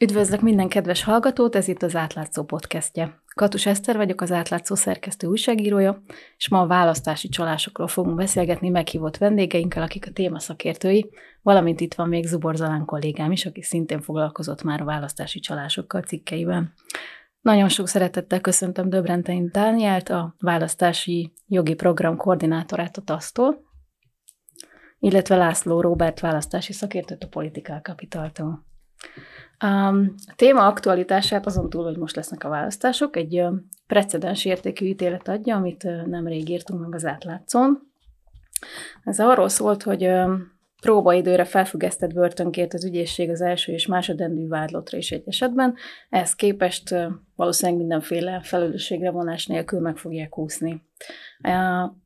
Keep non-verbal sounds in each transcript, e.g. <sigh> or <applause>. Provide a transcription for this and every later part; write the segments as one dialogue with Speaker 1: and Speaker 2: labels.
Speaker 1: Üdvözlök minden kedves hallgatót, ez itt az Átlátszó podcastje. Katus Eszter vagyok, az Átlátszó szerkesztő újságírója, és ma a választási csalásokról fogunk beszélgetni meghívott vendégeinkkel, akik a téma szakértői, valamint itt van még Zubor Zalán kollégám is, aki szintén foglalkozott már a választási csalásokkal cikkeiben. Nagyon sok szeretettel köszöntöm Döbrentein Dánielt, a választási jogi program koordinátorát a TASZ-tól, illetve László Róbert választási szakértőt a Politikál Kapitaltól. A téma aktualitását azon túl, hogy most lesznek a választások, egy precedens értékű ítélet adja, amit nemrég írtunk meg az átlátszón. Ez arról szólt, hogy próbaidőre felfüggesztett börtönkért az ügyészség az első és másodrendű vádlotra is egy esetben. Ehhez képest valószínűleg mindenféle felelősségre vonás nélkül meg fogják úszni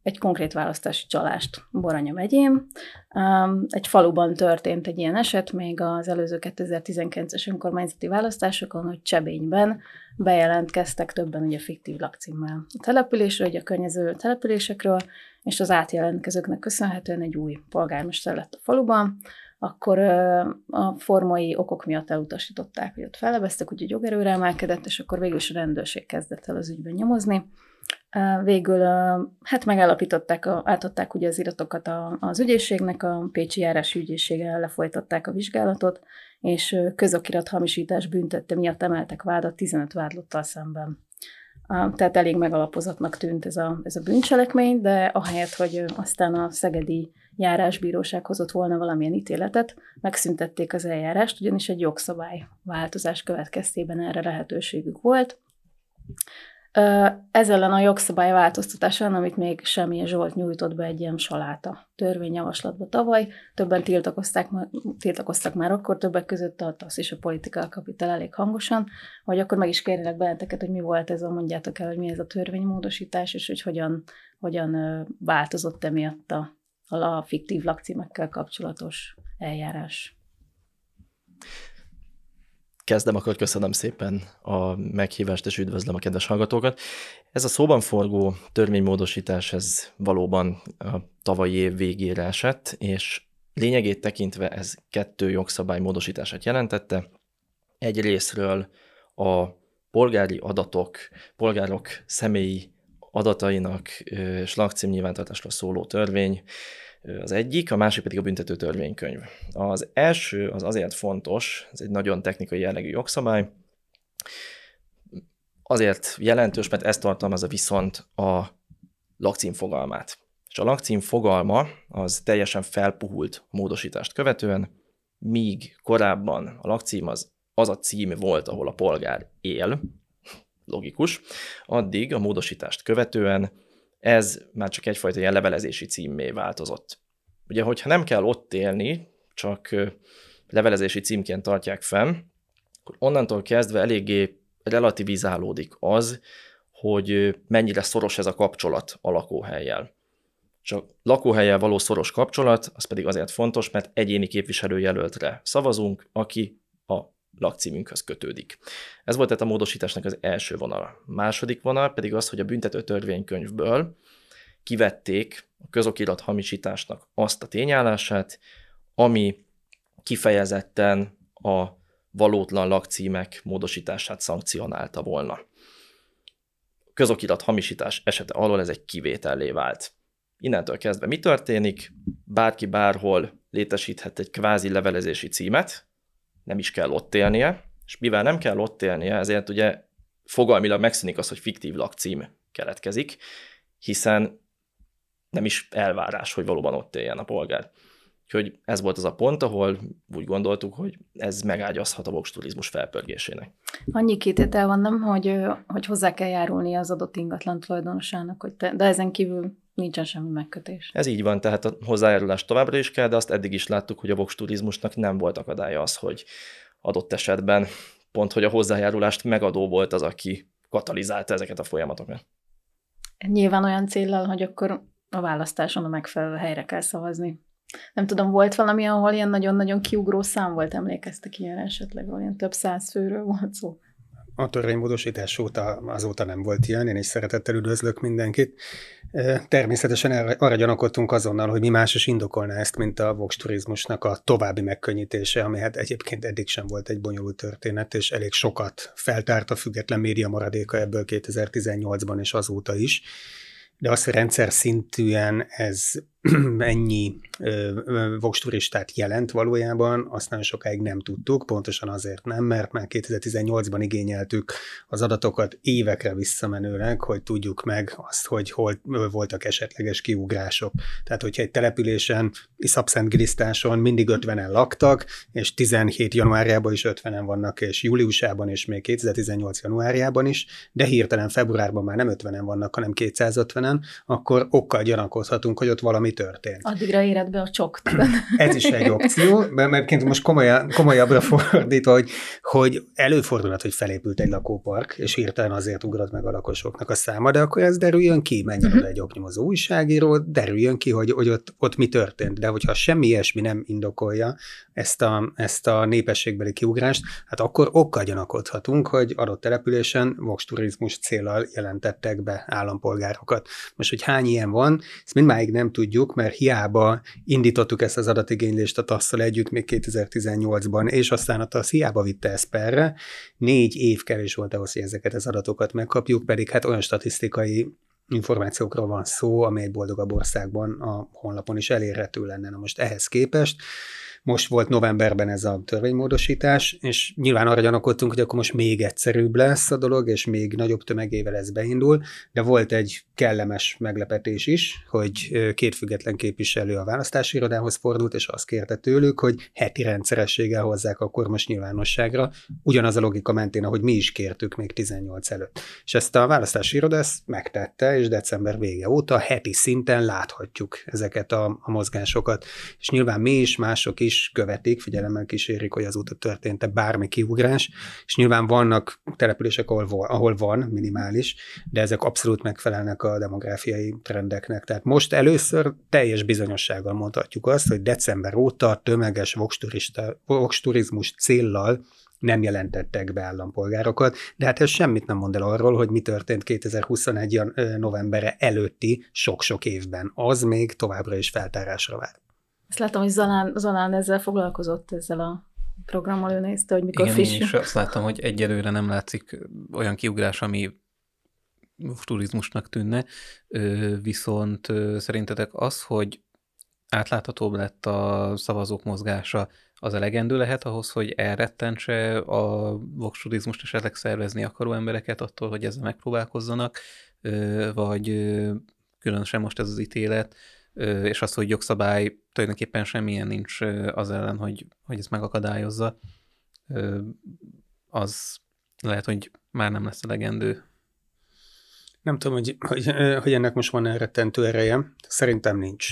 Speaker 1: egy konkrét választási csalást Boranya megyén. Egy faluban történt egy ilyen eset, még az előző 2019-es önkormányzati választásokon, hogy Csebényben bejelentkeztek többen ugye fiktív lakcímmel a településről, ugye a környező településekről, és az átjelentkezőknek köszönhetően egy új polgármester lett a faluban, akkor a formai okok miatt elutasították, hogy ott fellebeztek, úgyhogy jogerőre emelkedett, és akkor végül is a rendőrség kezdett el az ügyben nyomozni. Végül hát megállapították, átadták ugye az iratokat az ügyészségnek, a Pécsi Járási Ügyészséggel lefolytatták a vizsgálatot, és közokirat hamisítás büntette miatt emeltek vádat 15 vádlottal szemben. Tehát elég megalapozatnak tűnt ez a, ez a bűncselekmény, de ahelyett, hogy aztán a szegedi járásbíróság hozott volna valamilyen ítéletet, megszüntették az eljárást, ugyanis egy jogszabály változás következtében erre lehetőségük volt. Ez ellen a jogszabály változtatásán, amit még Semmi Zsolt nyújtott be egy ilyen saláta törvényjavaslatba tavaly, többen tiltakozták, tiltakoztak már akkor, többek között a TASZ és a Political Capital elég hangosan, hogy akkor meg is kérlek benneteket, hogy mi volt ez a, mondjátok el, hogy mi ez a törvénymódosítás, és hogy hogyan, hogyan változott emiatt a, a fiktív lakcímekkel kapcsolatos eljárás.
Speaker 2: Kezdem, akkor köszönöm szépen a meghívást, és üdvözlöm a kedves hallgatókat. Ez a szóban forgó törvénymódosítás, ez valóban a tavalyi év végére esett, és lényegét tekintve ez kettő jogszabály módosítását jelentette. Egy részről a polgári adatok, polgárok személyi adatainak és lakcímnyilvántartásról szóló törvény az egyik, a másik pedig a büntető törvénykönyv. Az első az azért fontos, ez egy nagyon technikai jellegű jogszabály, azért jelentős, mert ez tartalmazza viszont a lakcím fogalmát. És a lakcím fogalma az teljesen felpuhult módosítást követően, míg korábban a lakcím az, az a cím volt, ahol a polgár él, logikus, addig a módosítást követően ez már csak egyfajta ilyen levelezési címmé változott. Ugye, hogyha nem kell ott élni, csak levelezési címként tartják fenn, akkor onnantól kezdve eléggé relativizálódik az, hogy mennyire szoros ez a kapcsolat a lakóhelyjel. És a való szoros kapcsolat, az pedig azért fontos, mert egyéni képviselőjelöltre szavazunk, aki lakcímünkhöz kötődik. Ez volt tehát a módosításnak az első vonal. A második vonal pedig az, hogy a büntető törvénykönyvből kivették a közokirat hamisításnak azt a tényállását, ami kifejezetten a valótlan lakcímek módosítását szankcionálta volna. A közokirat hamisítás esete alól ez egy kivétellé vált. Innentől kezdve mi történik? Bárki bárhol létesíthet egy kvázi levelezési címet, nem is kell ott élnie, és mivel nem kell ott élnie, ezért ugye fogalmilag megszűnik az, hogy fiktív lakcím keletkezik, hiszen nem is elvárás, hogy valóban ott éljen a polgár. Úgyhogy ez volt az a pont, ahol úgy gondoltuk, hogy ez megágyazhat a vox turizmus felpörgésének.
Speaker 1: Annyi kététel van, nem, hogy, hogy hozzá kell járulni az adott ingatlan tulajdonosának, hogy te, de ezen kívül nincsen semmi megkötés.
Speaker 2: Ez így van, tehát a hozzájárulás továbbra is kell, de azt eddig is láttuk, hogy a vox turizmusnak nem volt akadálya az, hogy adott esetben pont, hogy a hozzájárulást megadó volt az, aki katalizálta ezeket a folyamatokat.
Speaker 1: Nyilván olyan céllal, hogy akkor a választáson a megfelelő helyre kell szavazni. Nem tudom, volt valami, ahol ilyen nagyon-nagyon kiugró szám volt, emlékeztek ilyen esetleg, olyan több száz főről volt szó?
Speaker 3: a törvénymódosítás óta azóta nem volt ilyen, én is szeretettel üdvözlök mindenkit. Természetesen arra gyanakodtunk azonnal, hogy mi más is indokolna ezt, mint a Vox turizmusnak a további megkönnyítése, ami hát egyébként eddig sem volt egy bonyolult történet, és elég sokat feltárt a független média maradéka ebből 2018-ban és azóta is. De azt, hogy rendszer szintűen ez <clears throat> ennyi Vox turistát jelent valójában, azt nagyon sokáig nem tudtuk, pontosan azért nem, mert már 2018-ban igényeltük az adatokat évekre visszamenőleg, hogy tudjuk meg azt, hogy hol voltak esetleges kiugrások. Tehát, hogyha egy településen, Iszapszent Grisztáson mindig 50-en laktak, és 17 januárjában is 50-en vannak, és júliusában, és még 2018 januárjában is, de hirtelen februárban már nem 50-en vannak, hanem 250-en, akkor okkal gyanakodhatunk, hogy ott valami történt.
Speaker 1: Addigra éred be a csokt.
Speaker 3: Ez is egy opció, mert most komolyan, komolyabbra fordítva, hogy, hogy előfordulhat, hogy felépült egy lakópark, és hirtelen azért ugrott meg a lakosoknak a száma, de akkor ez derüljön ki, menjen uh-huh. egy oknyomozó újságíró, derüljön ki, hogy, hogy ott, ott mi történt. De hogyha semmi ilyesmi nem indokolja ezt a, ezt a népességbeli kiugrást, hát akkor okkal gyanakodhatunk, hogy adott településen vox turizmus célral jelentettek be állampolgárokat. Most, hogy hány ilyen van, ezt mindmáig nem tudjuk, mert hiába indítottuk ezt az adatigénylést a tasz együtt még 2018-ban, és aztán a TASZ hiába vitte ezt perre, négy év kevés volt ahhoz, hogy ezeket az adatokat megkapjuk, pedig hát olyan statisztikai információkról van szó, amely egy boldogabb országban a honlapon is elérhető lenne. Na most ehhez képest most volt novemberben ez a törvénymódosítás, és nyilván arra gyanakodtunk, hogy akkor most még egyszerűbb lesz a dolog, és még nagyobb tömegével ez beindul, de volt egy kellemes meglepetés is, hogy két független képviselő a választási irodához fordult, és azt kérte tőlük, hogy heti rendszerességgel hozzák akkor most nyilvánosságra, ugyanaz a logika mentén, ahogy mi is kértük még 18 előtt. És ezt a választási iroda ezt megtette, és december vége óta heti szinten láthatjuk ezeket a, a mozgásokat. És nyilván mi is, mások is is követik, figyelemmel kísérik, hogy azóta történt-e bármi kiugrás, és nyilván vannak települések, ahol, ahol van minimális, de ezek abszolút megfelelnek a demográfiai trendeknek. Tehát most először teljes bizonyossággal mondhatjuk azt, hogy december óta tömeges vox turizmus céllal nem jelentettek be állampolgárokat, de hát ez semmit nem mond el arról, hogy mi történt 2021. novembere előtti sok-sok évben. Az még továbbra is feltárásra vár.
Speaker 1: Ezt látom, hogy Zalán, Zalán ezzel foglalkozott, ezzel a programmal ő nézte, hogy mikor
Speaker 4: Igen, én is azt láttam, hogy egyelőre nem látszik olyan kiugrás, ami turizmusnak tűnne, viszont szerintetek az, hogy átláthatóbb lett a szavazók mozgása, az elegendő lehet ahhoz, hogy elrettentse a vox turizmust esetleg szervezni akaró embereket attól, hogy ezzel megpróbálkozzanak, vagy különösen most ez az ítélet, és az, hogy jogszabály tulajdonképpen semmilyen nincs az ellen, hogy, hogy ezt megakadályozza, az lehet, hogy már nem lesz elegendő.
Speaker 3: Nem tudom, hogy, hogy, hogy ennek most van elrettentő ereje. Szerintem nincs.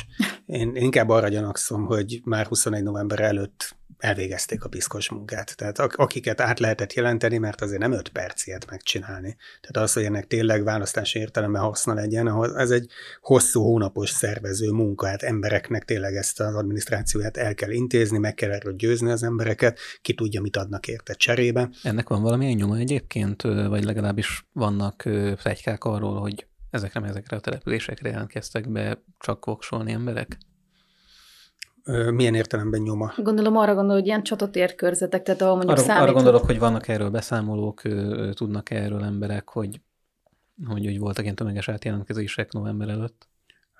Speaker 3: Én inkább arra gyanakszom, hogy már 21 november előtt elvégezték a piszkos munkát. Tehát akiket át lehetett jelenteni, mert azért nem öt perc ilyet megcsinálni. Tehát az, hogy ennek tényleg választási értelemben haszna legyen, ez egy hosszú hónapos szervező munka, hát embereknek tényleg ezt az adminisztrációját el kell intézni, meg kell erről győzni az embereket, ki tudja, mit adnak érte cserébe.
Speaker 4: Ennek van valamilyen nyoma egyébként, vagy legalábbis vannak plegykák arról, hogy ezekre, ezekre a településekre jelentkeztek be csak voksolni emberek?
Speaker 3: Milyen értelemben nyoma?
Speaker 1: Gondolom arra gondol, hogy ilyen csatotér körzetek, tehát ahol mondjuk
Speaker 4: arra,
Speaker 1: számít...
Speaker 4: arra gondolok, hogy vannak erről beszámolók, tudnak erről emberek, hogy, hogy, hogy voltak ilyen tömeges átjelentkezések november előtt.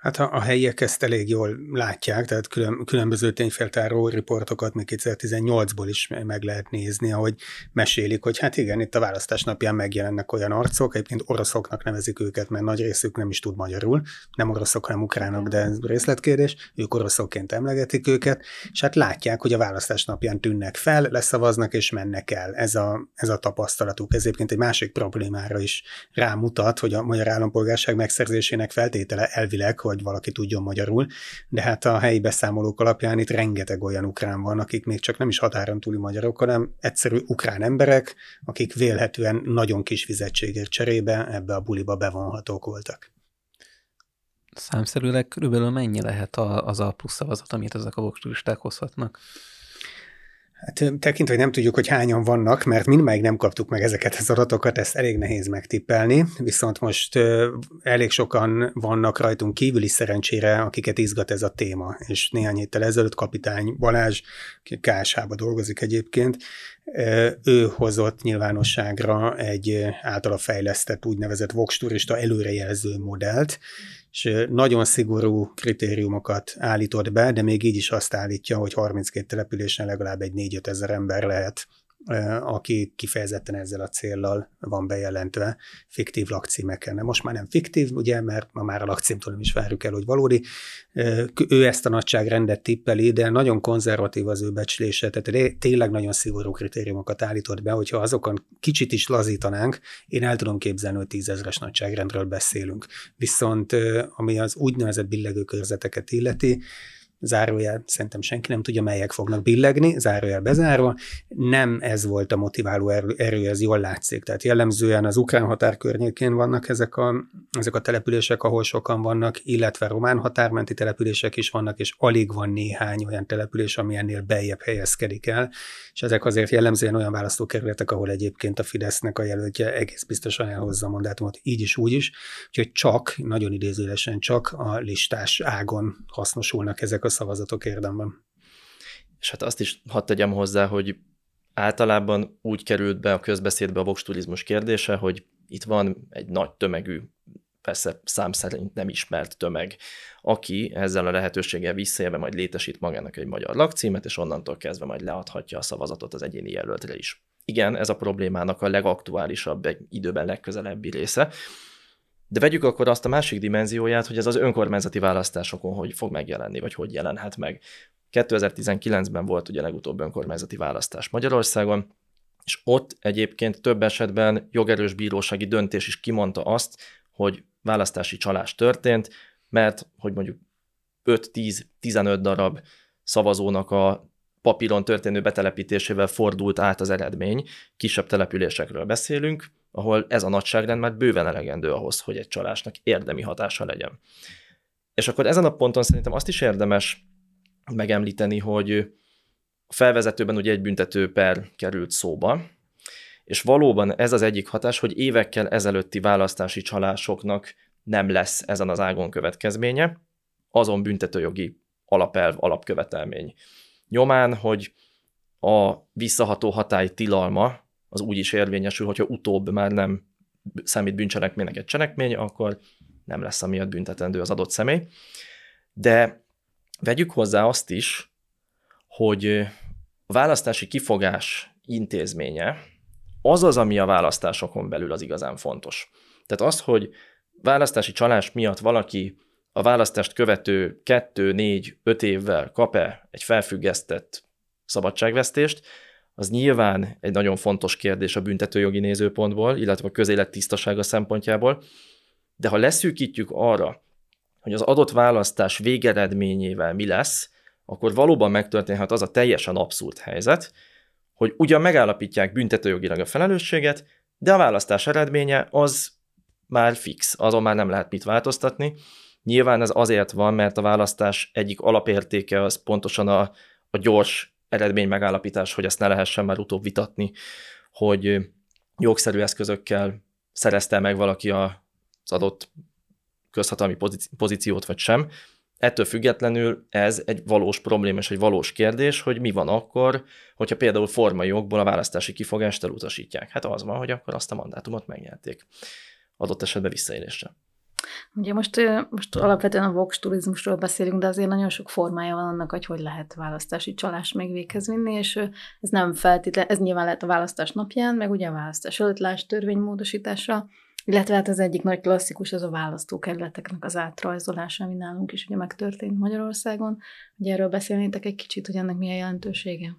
Speaker 3: Hát a, a helyiek ezt elég jól látják, tehát külön, különböző tényfeltáró riportokat még 2018-ból is meg lehet nézni, ahogy mesélik, hogy hát igen, itt a választás napján megjelennek olyan arcok, egyébként oroszoknak nevezik őket, mert nagy részük nem is tud magyarul, nem oroszok, hanem ukránok, de ez részletkérdés, ők oroszokként emlegetik őket, és hát látják, hogy a választás napján tűnnek fel, leszavaznak és mennek el. Ez a, ez a tapasztalatuk. Ez egyébként egy másik problémára is rámutat, hogy a magyar állampolgárság megszerzésének feltétele elvileg, hogy valaki tudjon magyarul, de hát a helyi beszámolók alapján itt rengeteg olyan ukrán van, akik még csak nem is határon túli magyarok, hanem egyszerű ukrán emberek, akik vélhetően nagyon kis fizetségért cserébe ebbe a buliba bevonhatók voltak.
Speaker 4: Számszerűleg körülbelül mennyi lehet az a plusz szavazat, amit ezek a voksturisták hozhatnak?
Speaker 3: Hát tekintve, hogy nem tudjuk, hogy hányan vannak, mert mindmáig nem kaptuk meg ezeket az adatokat, ezt elég nehéz megtippelni, viszont most elég sokan vannak rajtunk kívül is szerencsére, akiket izgat ez a téma, és néhány héttel ezelőtt kapitány Balázs, aki KSH-ba dolgozik egyébként, ő hozott nyilvánosságra egy általa fejlesztett úgynevezett Vox turista előrejelző modellt, és nagyon szigorú kritériumokat állított be, de még így is azt állítja, hogy 32 településen legalább egy 4-5 ezer ember lehet aki kifejezetten ezzel a céllal van bejelentve fiktív lakcímeken. Most már nem fiktív, ugye, mert ma már a lakcímtól nem is várjuk el, hogy valódi. Ő ezt a nagyságrendet tippeli, de nagyon konzervatív az ő becslése, tehát tényleg nagyon szigorú kritériumokat állított be, hogyha azokon kicsit is lazítanánk, én el tudom képzelni, hogy tízezres nagyságrendről beszélünk. Viszont ami az úgynevezett billegő körzeteket illeti, zárójel, szerintem senki nem tudja, melyek fognak billegni, zárójel bezárva. Nem ez volt a motiváló erő, ez jól látszik. Tehát jellemzően az ukrán határ környékén vannak ezek a, ezek a települések, ahol sokan vannak, illetve román határmenti települések is vannak, és alig van néhány olyan település, ami ennél beljebb helyezkedik el, és ezek azért jellemzően olyan választókerületek, ahol egyébként a Fidesznek a jelöltje egész biztosan elhozza a mandátumot, így is, úgy is, úgyhogy csak, nagyon idézőlesen csak a listás ágon hasznosulnak ezek a szavazatok érdemben.
Speaker 2: És hát azt is hadd tegyem hozzá, hogy általában úgy került be a közbeszédbe a vox turizmus kérdése, hogy itt van egy nagy tömegű, persze szám szerint nem ismert tömeg, aki ezzel a lehetőséggel visszaélve majd létesít magának egy magyar lakcímet, és onnantól kezdve majd leadhatja a szavazatot az egyéni jelöltre is. Igen, ez a problémának a legaktuálisabb, egy időben legközelebbi része, de vegyük akkor azt a másik dimenzióját, hogy ez az önkormányzati választásokon hogy fog megjelenni, vagy hogy jelenhet meg. 2019-ben volt ugye legutóbb önkormányzati választás Magyarországon, és ott egyébként több esetben jogerős bírósági döntés is kimondta azt, hogy választási csalás történt, mert hogy mondjuk 5-10-15 darab szavazónak a papíron történő betelepítésével fordult át az eredmény, kisebb településekről beszélünk, ahol ez a nagyságrend már bőven elegendő ahhoz, hogy egy csalásnak érdemi hatása legyen. És akkor ezen a ponton szerintem azt is érdemes megemlíteni, hogy a felvezetőben ugye egy büntető per került szóba, és valóban ez az egyik hatás, hogy évekkel ezelőtti választási csalásoknak nem lesz ezen az ágon következménye, azon büntetőjogi alapelv, alapkövetelmény nyomán, hogy a visszaható hatály tilalma az úgy is érvényesül, hogyha utóbb már nem számít bűncselekménynek egy cselekmény, akkor nem lesz amiatt büntetendő az adott személy. De vegyük hozzá azt is, hogy a választási kifogás intézménye az az, ami a választásokon belül az igazán fontos. Tehát az, hogy választási csalás miatt valaki a választást követő 2, 4, 5 évvel kap-e egy felfüggesztett szabadságvesztést, az nyilván egy nagyon fontos kérdés a büntetőjogi nézőpontból, illetve a közélet tisztasága szempontjából, de ha leszűkítjük arra, hogy az adott választás végeredményével mi lesz, akkor valóban megtörténhet az a teljesen abszurd helyzet, hogy ugyan megállapítják büntetőjogilag a felelősséget, de a választás eredménye az már fix, azon már nem lehet mit változtatni. Nyilván ez azért van, mert a választás egyik alapértéke az pontosan a, a gyors eredmény megállapítás, hogy ezt ne lehessen már utóbb vitatni, hogy jogszerű eszközökkel szerezte meg valaki az adott közhatalmi pozíciót, vagy sem. Ettől függetlenül ez egy valós probléma és egy valós kérdés, hogy mi van akkor, hogyha például formai jogból a választási kifogást elutasítják. Hát az van, hogy akkor azt a mandátumot megnyerték. Adott esetben visszaélésre.
Speaker 1: Ugye most, most alapvetően a Vox turizmusról beszélünk, de azért nagyon sok formája van annak, hogy hogy lehet választási csalást még véghez vinni, és ez nem feltétlen, ez nyilván lehet a választás napján, meg ugye a választás előtt láss törvénymódosítása, illetve hát az egyik nagy klasszikus az a választókerületeknek az átrajzolása, ami nálunk is ugye megtörtént Magyarországon. Ugye erről beszélnétek egy kicsit, hogy ennek milyen jelentősége?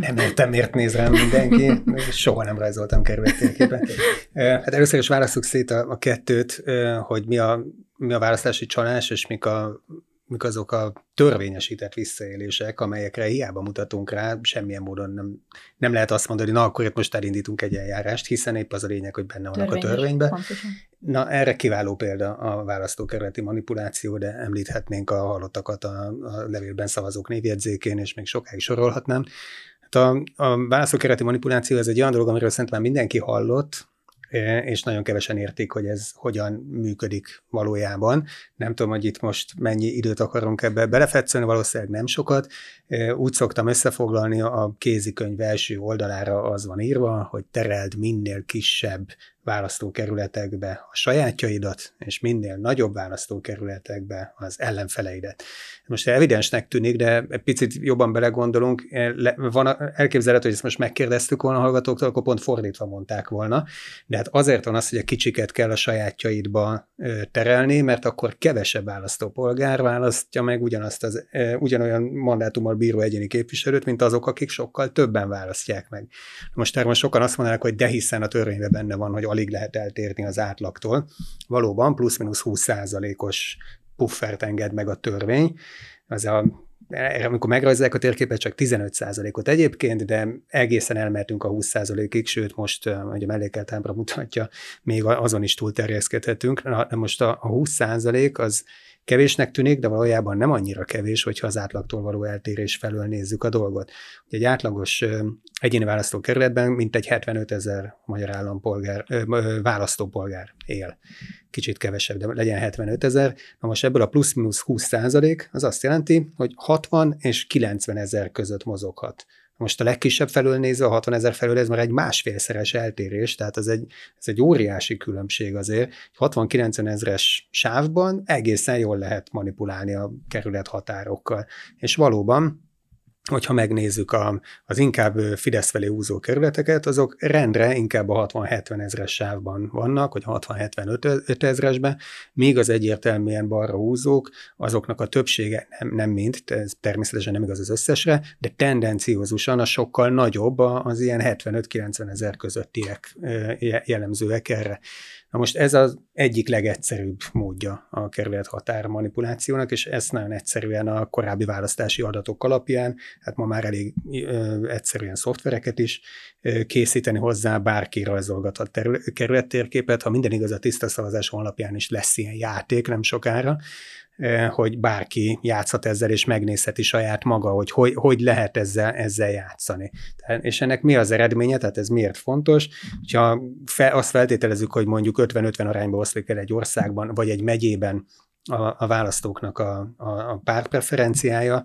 Speaker 3: Nem értem, miért néz rám mindenki. Soha nem rajzoltam kerülettérképet. Hát először is választjuk szét a, a kettőt, hogy mi a, mi a választási csalás, és mik a mik azok a törvényesített visszaélések, amelyekre hiába mutatunk rá, semmilyen módon nem, nem lehet azt mondani, na akkor itt most elindítunk egy eljárást, hiszen épp az a lényeg, hogy benne vannak Törvényes, a törvényben. Pontosan. Na erre kiváló példa a választókerületi manipuláció, de említhetnénk a halottakat a, a levélben szavazók névjegyzékén, és még sokáig sorolhatnám. Hát a, a választókerületi manipuláció ez egy olyan dolog, amiről szerintem mindenki hallott, és nagyon kevesen értik, hogy ez hogyan működik valójában. Nem tudom, hogy itt most mennyi időt akarunk ebbe belefetszölni, valószínűleg nem sokat. Úgy szoktam összefoglalni, a kézikönyv első oldalára az van írva, hogy tereld minél kisebb választókerületekbe a sajátjaidat, és minél nagyobb választókerületekbe az ellenfeleidet. Most evidensnek tűnik, de egy picit jobban belegondolunk, van elképzelhető, hogy ezt most megkérdeztük volna a hallgatóktól, akkor pont fordítva mondták volna, de hát azért van az, hogy a kicsiket kell a sajátjaidba terelni, mert akkor kevesebb választópolgár választja meg ugyanazt az, ugyanolyan mandátummal bíró egyéni képviselőt, mint azok, akik sokkal többen választják meg. Most erről sokan azt mondanak, hogy de hiszen a törvényben benne van, hogy alig lehet eltérni az átlagtól. Valóban plusz-minusz 20 százalékos puffert enged meg a törvény. Az a amikor megrajzolják a térképet, csak 15%-ot egyébként, de egészen elmertünk a 20%-ig, sőt most, hogy a mellékelt ábra mutatja, még azon is túlterjeszkedhetünk. Na, most a, a 20% az Kevésnek tűnik, de valójában nem annyira kevés, hogyha az átlagtól való eltérés felől nézzük a dolgot. Ugye egy átlagos egyéni választókerületben mintegy 75 ezer magyar állampolgár, választópolgár él. Kicsit kevesebb, de legyen 75 ezer. Na most ebből a plusz-minusz 20 százalék az azt jelenti, hogy 60 és 90 ezer között mozoghat most a legkisebb felől nézve, a 60 ezer felől ez már egy másfélszeres eltérés, tehát ez egy, ez egy óriási különbség azért. 60-90 ezres sávban egészen jól lehet manipulálni a kerület határokkal. És valóban hogyha megnézzük a, az inkább Fidesz felé úzó kerületeket, azok rendre inkább a 60-70 ezres sávban vannak, vagy 60-75 ezresben, míg az egyértelműen balra úzók, azoknak a többsége, nem, nem mind, ez természetesen nem igaz az összesre, de tendenciózusan a sokkal nagyobb az ilyen 75-90 ezer közöttiek jellemzőek erre. Na most ez az egyik legegyszerűbb módja a kerület határ manipulációnak, és ezt nagyon egyszerűen a korábbi választási adatok alapján, hát ma már elég ö, egyszerűen szoftvereket is ö, készíteni hozzá, bárki rajzolgathat kerülettérképet, ha minden igaz a tiszta szavazás honlapján is lesz ilyen játék nem sokára, hogy bárki játszhat ezzel, és megnézheti saját maga, hogy hogy, hogy lehet ezzel, ezzel játszani. Tehát, és ennek mi az eredménye, tehát ez miért fontos? Ha fe, azt feltételezzük, hogy mondjuk 50-50 arányba oszlik el egy országban, vagy egy megyében a, a választóknak a, a, a pártpreferenciája,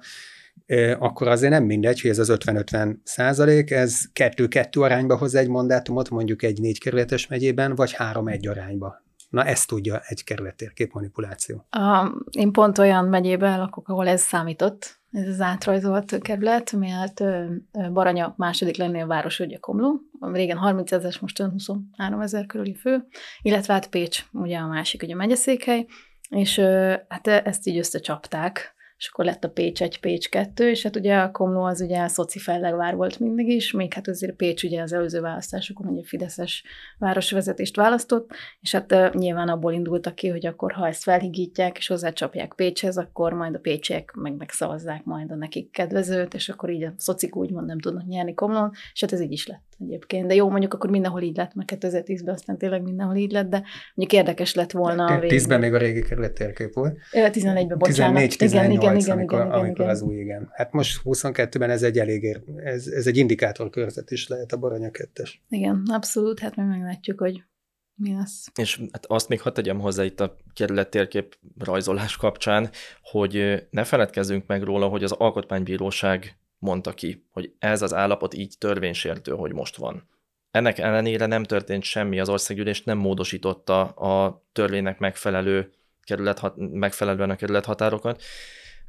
Speaker 3: akkor azért nem mindegy, hogy ez az 50-50 százalék, ez 2-2 arányba hoz egy mandátumot, mondjuk egy négy kerületes megyében, vagy 3-1 arányba. Na ezt tudja egy kerülettérkép manipuláció.
Speaker 1: A, én pont olyan megyében lakok, ahol ez számított, ez az átrajzolt kerület, mert Baranya második lennél a város, ugye Komló, régen 30 ezer, most 23 ezer körüli fő, illetve hát Pécs, ugye a másik, ugye megyeszékhely, és hát ezt így összecsapták, és akkor lett a Pécs 1, Pécs 2, és hát ugye a Komló az ugye a szoci fellegvár volt mindig is, még hát azért Pécs ugye az előző választásokon ugye Fideszes városvezetést választott, és hát uh, nyilván abból indultak ki, hogy akkor ha ezt felhigítják és hozzácsapják Pécshez, akkor majd a pécsiek meg megszavazzák majd a nekik kedvezőt, és akkor így a szocik úgymond nem tudnak nyerni Komlón, és hát ez így is lett egyébként. De jó, mondjuk akkor mindenhol így lett, mert 2010-ben aztán tényleg mindenhol így lett, de mondjuk érdekes lett volna.
Speaker 3: 10-ben még a régi kerület térkép volt.
Speaker 1: 11-ben, bocsánat. 14,
Speaker 3: 18, igen, igen, amikor, igen, amikor igen. az új, igen. Hát most 22-ben ez egy elég, ér, ez, ez egy indikátorkörzet is lehet a Baranya 2
Speaker 1: Igen, abszolút, hát meg meglátjuk, hogy mi lesz.
Speaker 2: És hát azt még hadd tegyem hozzá itt a kerület térkép rajzolás kapcsán, hogy ne feledkezzünk meg róla, hogy az Alkotmánybíróság mondta ki, hogy ez az állapot így törvénysértő, hogy most van. Ennek ellenére nem történt semmi, az országgyűlés nem módosította a törvénynek megfelelő kerület, megfelelően a kerülethatárokat.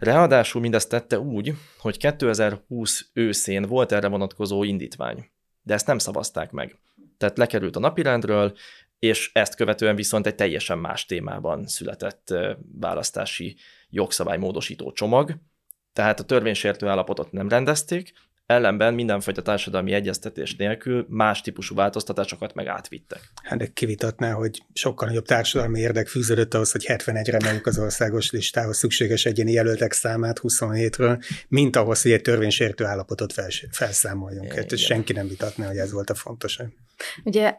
Speaker 2: Ráadásul mindezt tette úgy, hogy 2020 őszén volt erre vonatkozó indítvány, de ezt nem szavazták meg. Tehát lekerült a napirendről, és ezt követően viszont egy teljesen más témában született választási jogszabálymódosító csomag, tehát a törvénysértő állapotot nem rendezték, ellenben mindenfajta társadalmi egyeztetés nélkül más típusú változtatásokat meg átvittek.
Speaker 3: Hát de kivitatná, hogy sokkal nagyobb társadalmi érdek fűződött ahhoz, hogy 71-re emeljük az országos listához szükséges egyéni jelöltek számát 27-ről, mint ahhoz, hogy egy törvénysértő állapotot fels- felszámoljunk. Hát senki nem vitatná, hogy ez volt a fontos.
Speaker 1: Ugye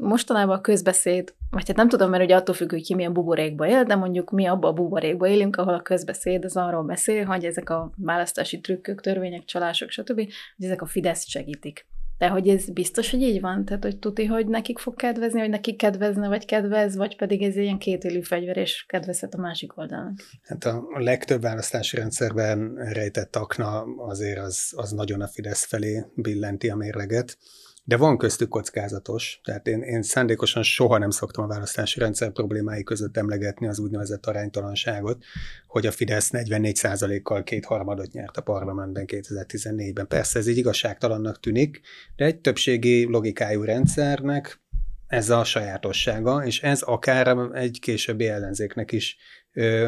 Speaker 1: mostanában a közbeszéd, vagy hát nem tudom, mert ugye attól függ, hogy ki milyen buborékba él, de mondjuk mi abba a buborékba élünk, ahol a közbeszéd az arról beszél, hogy ezek a választási trükkök, törvények, csalások, stb., hogy ezek a Fidesz segítik. De hogy ez biztos, hogy így van? Tehát, hogy tuti, hogy nekik fog kedvezni, vagy nekik kedvezne, vagy kedvez, vagy pedig ez ilyen kétélű fegyver, és kedvezhet a másik oldalnak?
Speaker 3: Hát a legtöbb választási rendszerben rejtett akna azért az, az nagyon a Fidesz felé billenti a mérleget. De van köztük kockázatos, tehát én, én szándékosan soha nem szoktam a választási rendszer problémái között emlegetni az úgynevezett aránytalanságot, hogy a Fidesz 44%-kal kétharmadot nyert a parlamentben 2014-ben. Persze ez így igazságtalannak tűnik, de egy többségi logikájú rendszernek ez a sajátossága, és ez akár egy későbbi ellenzéknek is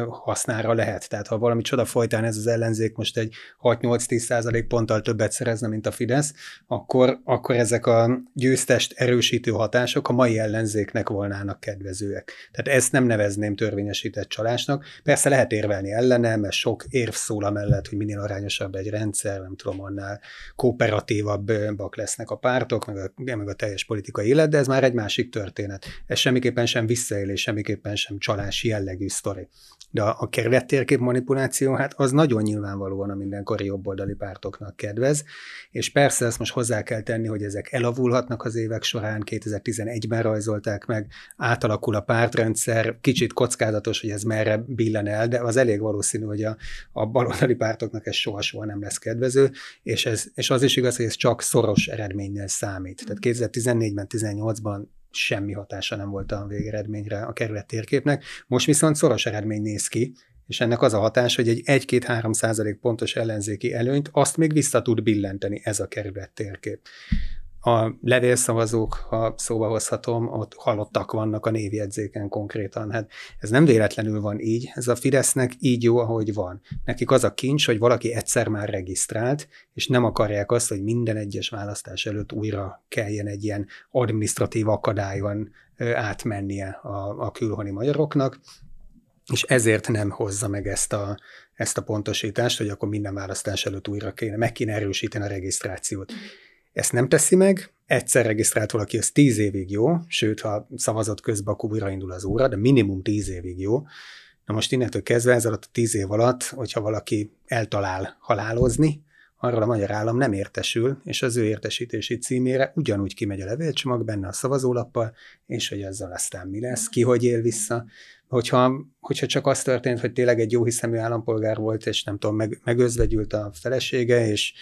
Speaker 3: hasznára lehet. Tehát ha valami csoda folytán ez az ellenzék most egy 6-8-10 százalék ponttal többet szerezne, mint a Fidesz, akkor, akkor ezek a győztest erősítő hatások a mai ellenzéknek volnának kedvezőek. Tehát ezt nem nevezném törvényesített csalásnak. Persze lehet érvelni ellene, mert sok érv szól amellett, hogy minél arányosabb egy rendszer, nem tudom, annál kooperatívabbak lesznek a pártok, meg a, meg a teljes politikai élet, de ez már egy másik történet. Ez semmiképpen sem visszaélés, semmiképpen sem csalási jellegű sztori. De a, a kerülettérkép manipuláció, hát az nagyon nyilvánvalóan a mindenkori jobboldali pártoknak kedvez, és persze ezt most hozzá kell tenni, hogy ezek elavulhatnak az évek során, 2011-ben rajzolták meg, átalakul a pártrendszer, kicsit kockázatos, hogy ez merre billen el, de az elég valószínű, hogy a, a baloldali pártoknak ez soha-soha nem lesz kedvező, és, ez, és az is igaz, hogy ez csak szoros eredménnyel számít. Tehát 2014-ben, 18-ban semmi hatása nem volt a végeredményre a kerület térképnek. Most viszont szoros eredmény néz ki, és ennek az a hatás, hogy egy 1-2-3 százalék pontos ellenzéki előnyt azt még vissza tud billenteni ez a kerület térkép a levélszavazók, ha szóba hozhatom, ott halottak vannak a névjegyzéken konkrétan. Hát ez nem véletlenül van így, ez a Fidesznek így jó, ahogy van. Nekik az a kincs, hogy valaki egyszer már regisztrált, és nem akarják azt, hogy minden egyes választás előtt újra kelljen egy ilyen administratív akadályon átmennie a, a külhoni magyaroknak, és ezért nem hozza meg ezt a, ezt a pontosítást, hogy akkor minden választás előtt újra kéne, meg kéne erősíteni a regisztrációt. Ezt nem teszi meg, egyszer regisztrált valaki, az tíz évig jó, sőt, ha szavazat közben, akkor újraindul az óra, de minimum tíz évig jó. Na most innentől kezdve ez alatt a tíz év alatt, hogyha valaki eltalál halálozni, arról a magyar állam nem értesül, és az ő értesítési címére ugyanúgy kimegy a levélcsomag benne a szavazólappal, és hogy ezzel aztán mi lesz, ki hogy él vissza hogyha, hogyha csak az történt, hogy tényleg egy jó hiszemű állampolgár volt, és nem tudom, meg, megözvegyült a felesége, és,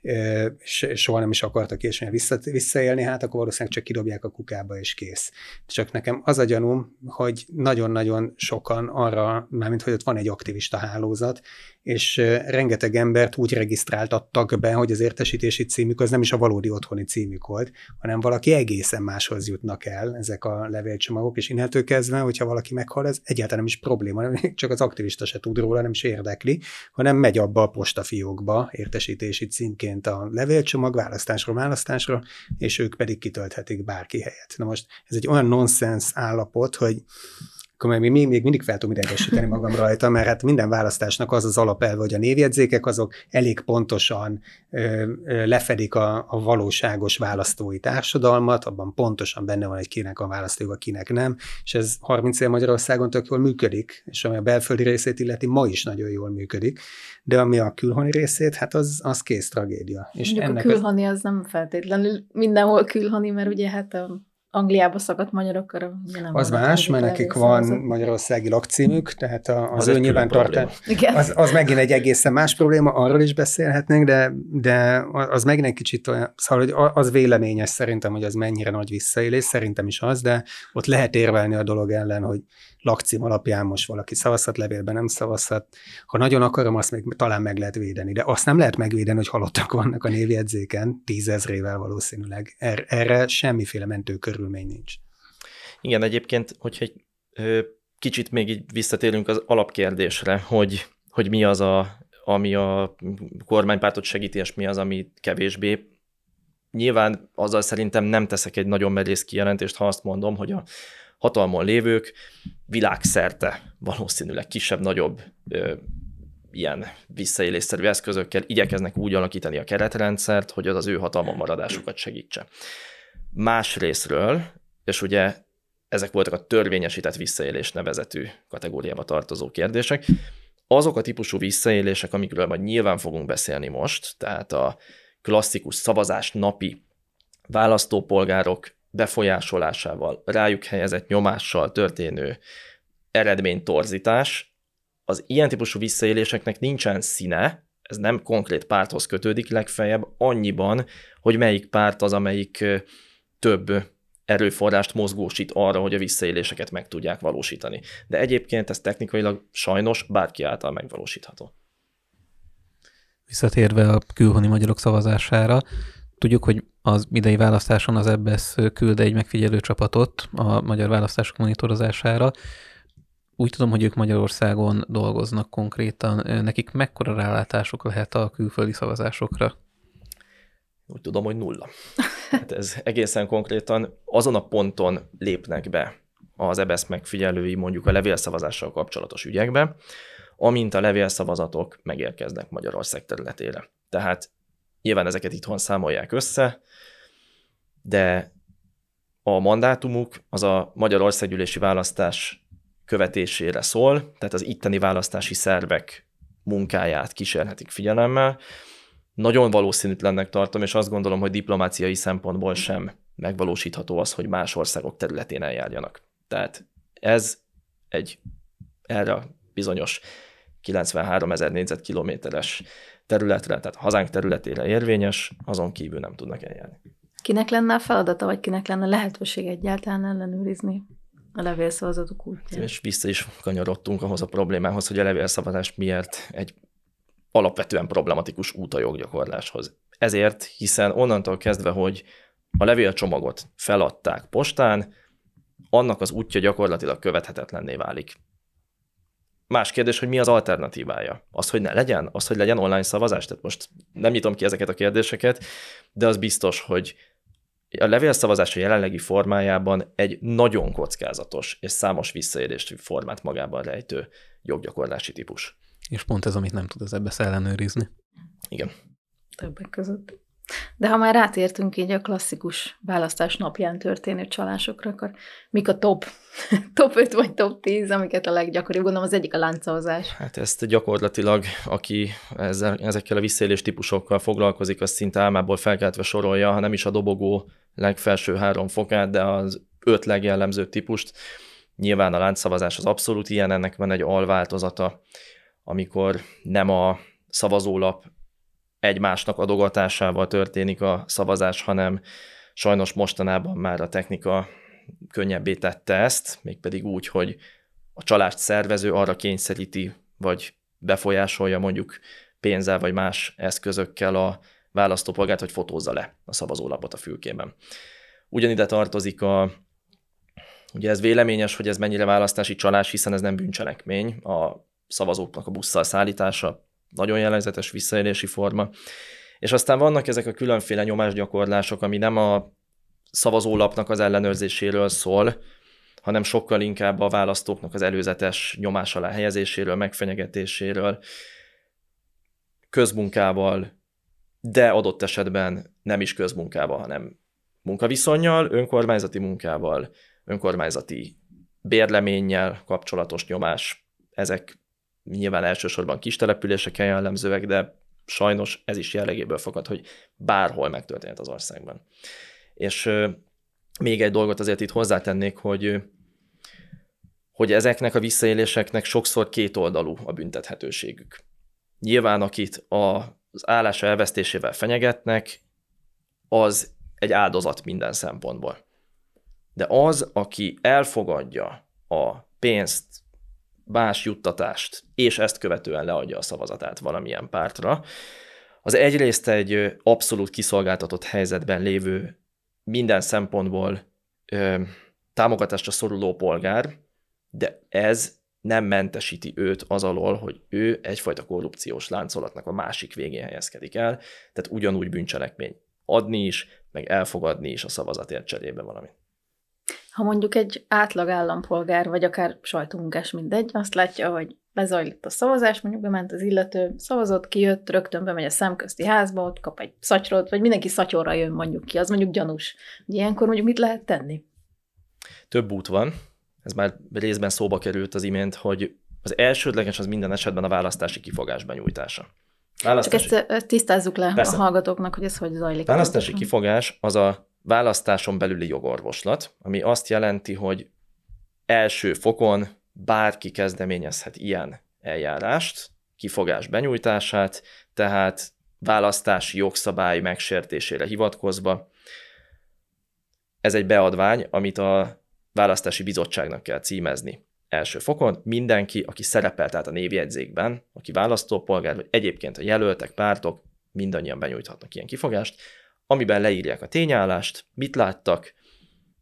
Speaker 3: és soha nem is akarta később vissza, visszaélni, hát akkor valószínűleg csak kidobják a kukába, és kész. Csak nekem az a gyanúm, hogy nagyon-nagyon sokan arra, mármint hogy ott van egy aktivista hálózat, és rengeteg embert úgy regisztráltattak be, hogy az értesítési címük az nem is a valódi otthoni címük volt, hanem valaki egészen máshoz jutnak el ezek a levélcsomagok, és innentől kezdve, hogyha valaki meghal, ez egyáltalán nem is probléma, nem, <laughs> csak az aktivista se tud róla, nem is érdekli, hanem megy abba a postafiókba értesítési címként a levélcsomag választásról választásra, és ők pedig kitölthetik bárki helyet. Na most ez egy olyan nonsens állapot, hogy akkor még, még mindig fel tudom idegesíteni magam rajta, mert hát minden választásnak az az alapelve, hogy a névjegyzékek azok elég pontosan ö, ö, lefedik a, a valóságos választói társadalmat, abban pontosan benne van, hogy kinek a választója, kinek nem, és ez 30 év Magyarországon tök jól működik, és ami a belföldi részét illeti, ma is nagyon jól működik, de ami a külhoni részét, hát az, az kész tragédia.
Speaker 1: És ennek a külhoni az... az nem feltétlenül mindenhol külhoni, mert ugye hát a Angliába szakadt magyarokra.
Speaker 3: Nem az más, mert nekik van szó. magyarországi lakcímük, tehát a, az, az ő nyilvántartás, az, az megint egy egészen más probléma, arról is beszélhetnénk, de, de az megint egy kicsit olyan, szóval hogy az véleményes szerintem, hogy az mennyire nagy visszaélés, szerintem is az, de ott lehet érvelni a dolog ellen, hogy lakcím alapján most valaki szavazhat, levélben nem szavazhat. Ha nagyon akarom, azt még talán meg lehet védeni, de azt nem lehet megvédeni, hogy halottak vannak a névjegyzéken, tízezrével valószínűleg. Er, erre semmiféle mentő körülmény nincs.
Speaker 2: Igen, egyébként, hogyha egy kicsit még így visszatérünk az alapkérdésre, hogy, hogy mi az a ami a kormánypártot segíti, és mi az, ami kevésbé. Nyilván azzal szerintem nem teszek egy nagyon merész kijelentést, ha azt mondom, hogy a hatalmon lévők világszerte valószínűleg kisebb-nagyobb ilyen visszaélésszerű eszközökkel igyekeznek úgy alakítani a keretrendszert, hogy az az ő hatalmon maradásukat segítse. Más részről, és ugye ezek voltak a törvényesített visszaélés nevezetű kategóriába tartozó kérdések, azok a típusú visszaélések, amikről majd nyilván fogunk beszélni most, tehát a klasszikus szavazás napi választópolgárok befolyásolásával, rájuk helyezett nyomással történő eredménytorzítás, az ilyen típusú visszaéléseknek nincsen színe, ez nem konkrét párthoz kötődik legfeljebb, annyiban, hogy melyik párt az, amelyik több erőforrást mozgósít arra, hogy a visszaéléseket meg tudják valósítani. De egyébként ez technikailag sajnos bárki által megvalósítható.
Speaker 4: Visszatérve a külhoni magyarok szavazására, tudjuk, hogy az idei választáson az EBSZ küld egy megfigyelő csapatot a magyar választások monitorozására. Úgy tudom, hogy ők Magyarországon dolgoznak konkrétan. Nekik mekkora rálátásuk lehet a külföldi szavazásokra?
Speaker 2: Úgy tudom, hogy nulla. Hát ez egészen konkrétan azon a ponton lépnek be az EBSZ megfigyelői mondjuk a levélszavazással kapcsolatos ügyekbe, amint a levélszavazatok megérkeznek Magyarország területére. Tehát nyilván ezeket itthon számolják össze, de a mandátumuk az a Magyarországgyűlési választás követésére szól, tehát az itteni választási szervek munkáját kísérhetik figyelemmel. Nagyon valószínűtlennek tartom, és azt gondolom, hogy diplomáciai szempontból sem megvalósítható az, hogy más országok területén eljárjanak. Tehát ez egy erre bizonyos 93 ezer négyzetkilométeres területre, tehát hazánk területére érvényes, azon kívül nem tudnak eljárni.
Speaker 1: Kinek lenne a feladata, vagy kinek lenne lehetőség egyáltalán ellenőrizni a levélszavazatok útját?
Speaker 2: És vissza is kanyarodtunk ahhoz a problémához, hogy a levélszavazás miért egy alapvetően problematikus út a joggyakorláshoz. Ezért, hiszen onnantól kezdve, hogy a levélcsomagot feladták postán, annak az útja gyakorlatilag követhetetlenné válik. Más kérdés, hogy mi az alternatívája? Az, hogy ne legyen? Az, hogy legyen online szavazás? Tehát most nem nyitom ki ezeket a kérdéseket, de az biztos, hogy a levélszavazás a jelenlegi formájában egy nagyon kockázatos és számos visszaélést formát magában rejtő joggyakorlási típus.
Speaker 4: És pont ez, amit nem tud az ebbe ellenőrizni.
Speaker 2: Igen.
Speaker 1: Többek között. De ha már rátértünk így a klasszikus választás napján történő csalásokra, akkor mik a top, <laughs> top 5 vagy top 10, amiket a leggyakoribb, gondolom az egyik a láncavazás.
Speaker 2: Hát ezt gyakorlatilag, aki ezzel, ezekkel a visszaélés típusokkal foglalkozik, az szinte álmából felkeltve sorolja, ha nem is a dobogó legfelső három fokát, de az öt legjellemzőbb típust. Nyilván a láncszavazás az abszolút ilyen, ennek van egy alváltozata, amikor nem a szavazólap egymásnak adogatásával történik a szavazás, hanem sajnos mostanában már a technika könnyebbé tette ezt, mégpedig úgy, hogy a csalást szervező arra kényszeríti, vagy befolyásolja mondjuk pénzzel vagy más eszközökkel a választópolgárt, hogy fotózza le a szavazólapot a fülkében. Ugyanide tartozik a, ugye ez véleményes, hogy ez mennyire választási csalás, hiszen ez nem bűncselekmény, a szavazóknak a busszal szállítása, nagyon jellegzetes visszaélési forma. És aztán vannak ezek a különféle nyomásgyakorlások, ami nem a szavazólapnak az ellenőrzéséről szól, hanem sokkal inkább a választóknak az előzetes nyomás alá helyezéséről, megfenyegetéséről, közmunkával, de adott esetben nem is közmunkával, hanem munkaviszonyjal, önkormányzati munkával, önkormányzati bérleménnyel kapcsolatos nyomás, ezek nyilván elsősorban kis településeken jellemzőek, de sajnos ez is jellegéből fakad, hogy bárhol megtörténhet az országban. És még egy dolgot azért itt hozzátennék, hogy hogy ezeknek a visszaéléseknek sokszor kétoldalú a büntethetőségük. Nyilván, akit az állása elvesztésével fenyegetnek, az egy áldozat minden szempontból. De az, aki elfogadja a pénzt, más juttatást, és ezt követően leadja a szavazatát valamilyen pártra, az egyrészt egy abszolút kiszolgáltatott helyzetben lévő, minden szempontból ö, támogatásra szoruló polgár, de ez nem mentesíti őt az alól, hogy ő egyfajta korrupciós láncolatnak a másik végén helyezkedik el, tehát ugyanúgy bűncselekmény adni is, meg elfogadni is a szavazatért cserébe valamit.
Speaker 1: Ha mondjuk egy átlag állampolgár, vagy akár sajtómunkás, mindegy, azt látja, hogy lezajlott a szavazás, mondjuk bement az illető, szavazott, kijött, rögtön bemegy a szemközti házba, ott kap egy szatyrot, vagy mindenki szatyorra jön mondjuk ki, az mondjuk gyanús. Ilyenkor mondjuk mit lehet tenni?
Speaker 2: Több út van, ez már részben szóba került az imént, hogy az elsődleges az minden esetben a választási kifogás benyújtása.
Speaker 1: Választási... Csak ezt tisztázzuk le Persze. a hallgatóknak, hogy ez hogy zajlik.
Speaker 2: Választási kifogás az a választáson belüli jogorvoslat, ami azt jelenti, hogy első fokon bárki kezdeményezhet ilyen eljárást, kifogás benyújtását, tehát választási jogszabály megsértésére hivatkozva. Ez egy beadvány, amit a választási bizottságnak kell címezni első fokon. Mindenki, aki szerepel tehát a névjegyzékben, aki választópolgár, vagy egyébként a jelöltek, pártok, mindannyian benyújthatnak ilyen kifogást, amiben leírják a tényállást, mit láttak,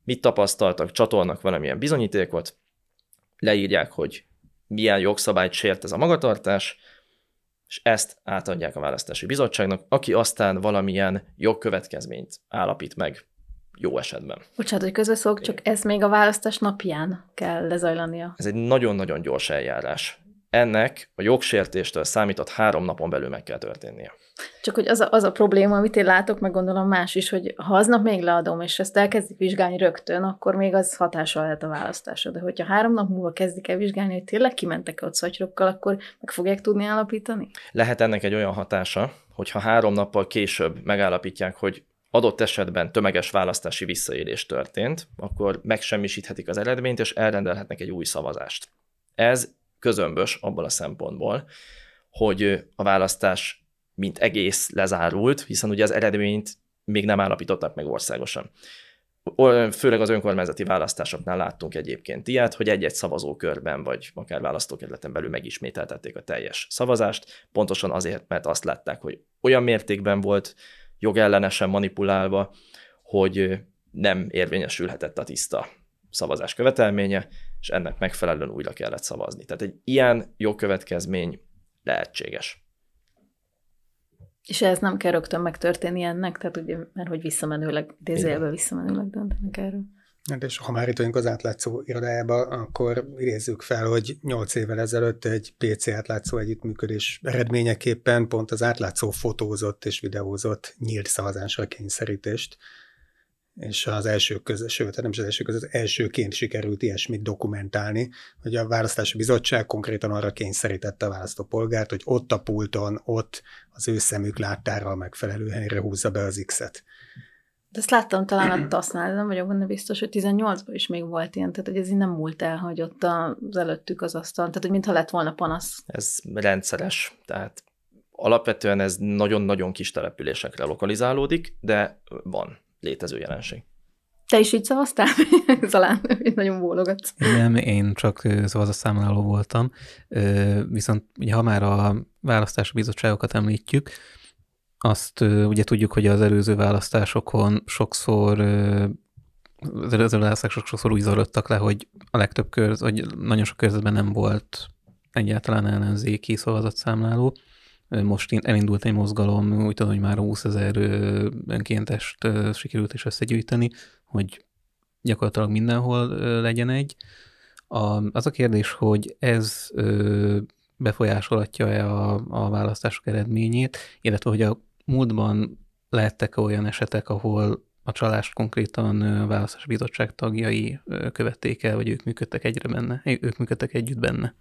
Speaker 2: mit tapasztaltak, csatolnak valamilyen bizonyítékot, leírják, hogy milyen jogszabályt sért ez a magatartás, és ezt átadják a választási bizottságnak, aki aztán valamilyen jogkövetkezményt állapít meg jó esetben.
Speaker 1: Bocsánat, hogy közbeszólok, csak ez még a választás napján kell lezajlania.
Speaker 2: Ez egy nagyon-nagyon gyors eljárás. Ennek a jogsértéstől számított három napon belül meg kell történnie.
Speaker 1: Csak hogy az a, az a probléma, amit én látok, meg gondolom más is, hogy ha aznap még leadom, és ezt elkezdik vizsgálni rögtön, akkor még az hatással lehet a választásra. De hogyha három nap múlva kezdik el vizsgálni, hogy tényleg kimentek ott szatyrokkal, akkor meg fogják tudni állapítani?
Speaker 2: Lehet ennek egy olyan hatása, hogyha három nappal később megállapítják, hogy adott esetben tömeges választási visszaélés történt, akkor megsemmisíthetik az eredményt, és elrendelhetnek egy új szavazást. Ez közömbös abból a szempontból, hogy a választás mint egész lezárult, hiszen ugye az eredményt még nem állapítottak meg országosan. Főleg az önkormányzati választásoknál láttunk egyébként ilyet, hogy egy-egy szavazókörben, vagy akár választókerületen belül megismételtették a teljes szavazást, pontosan azért, mert azt látták, hogy olyan mértékben volt jogellenesen manipulálva, hogy nem érvényesülhetett a tiszta szavazás követelménye, és ennek megfelelően újra kellett szavazni. Tehát egy ilyen jogkövetkezmény lehetséges.
Speaker 1: És ez nem kell rögtön megtörténni ennek, tehát ugye, mert hogy visszamenőleg, idézőjelben visszamenőleg döntenek erről.
Speaker 3: Hát és ha már itt vagyunk az átlátszó irodájába, akkor idézzük fel, hogy 8 évvel ezelőtt egy PC átlátszó együttműködés eredményeképpen pont az átlátszó fotózott és videózott nyílt szavazásra kényszerítést, és az első között, sőt, nem is az első között, az elsőként sikerült ilyesmit dokumentálni, hogy a választási bizottság konkrétan arra kényszerítette a választópolgárt, hogy ott a pulton, ott az ő szemük láttára a megfelelő helyre húzza be az X-et.
Speaker 1: De ezt láttam talán <clears throat> a TASZ-nál, nem vagyok benne biztos, hogy 18-ban is még volt ilyen, tehát hogy ez így nem múlt el, hogy ott az előttük az asztal, tehát hogy mintha lett volna panasz.
Speaker 2: Ez rendszeres, tehát alapvetően ez nagyon-nagyon kis településekre lokalizálódik, de van létező jelenség.
Speaker 1: Te is így szavaztál? <laughs> Talán nagyon bólogatsz.
Speaker 4: Nem, én csak szavazatszámláló voltam, viszont ugye, ha már a választási bizottságokat említjük, azt ugye tudjuk, hogy az előző választásokon sokszor az előző választások sokszor úgy zajlottak le, hogy a legtöbb körz, hogy nagyon sok körzetben nem volt egyáltalán ellenzéki szavazatszámláló. Most elindult egy mozgalom, úgy tudom, hogy már 20 ezer önkéntest sikerült is összegyűjteni, hogy gyakorlatilag mindenhol legyen egy. A, az a kérdés, hogy ez befolyásolhatja-e a, a választások eredményét, illetve hogy a múltban lehettek olyan esetek, ahol a csalást konkrétan választási bizottság tagjai követték el, vagy ők működtek egyre benne, ők működtek együtt benne?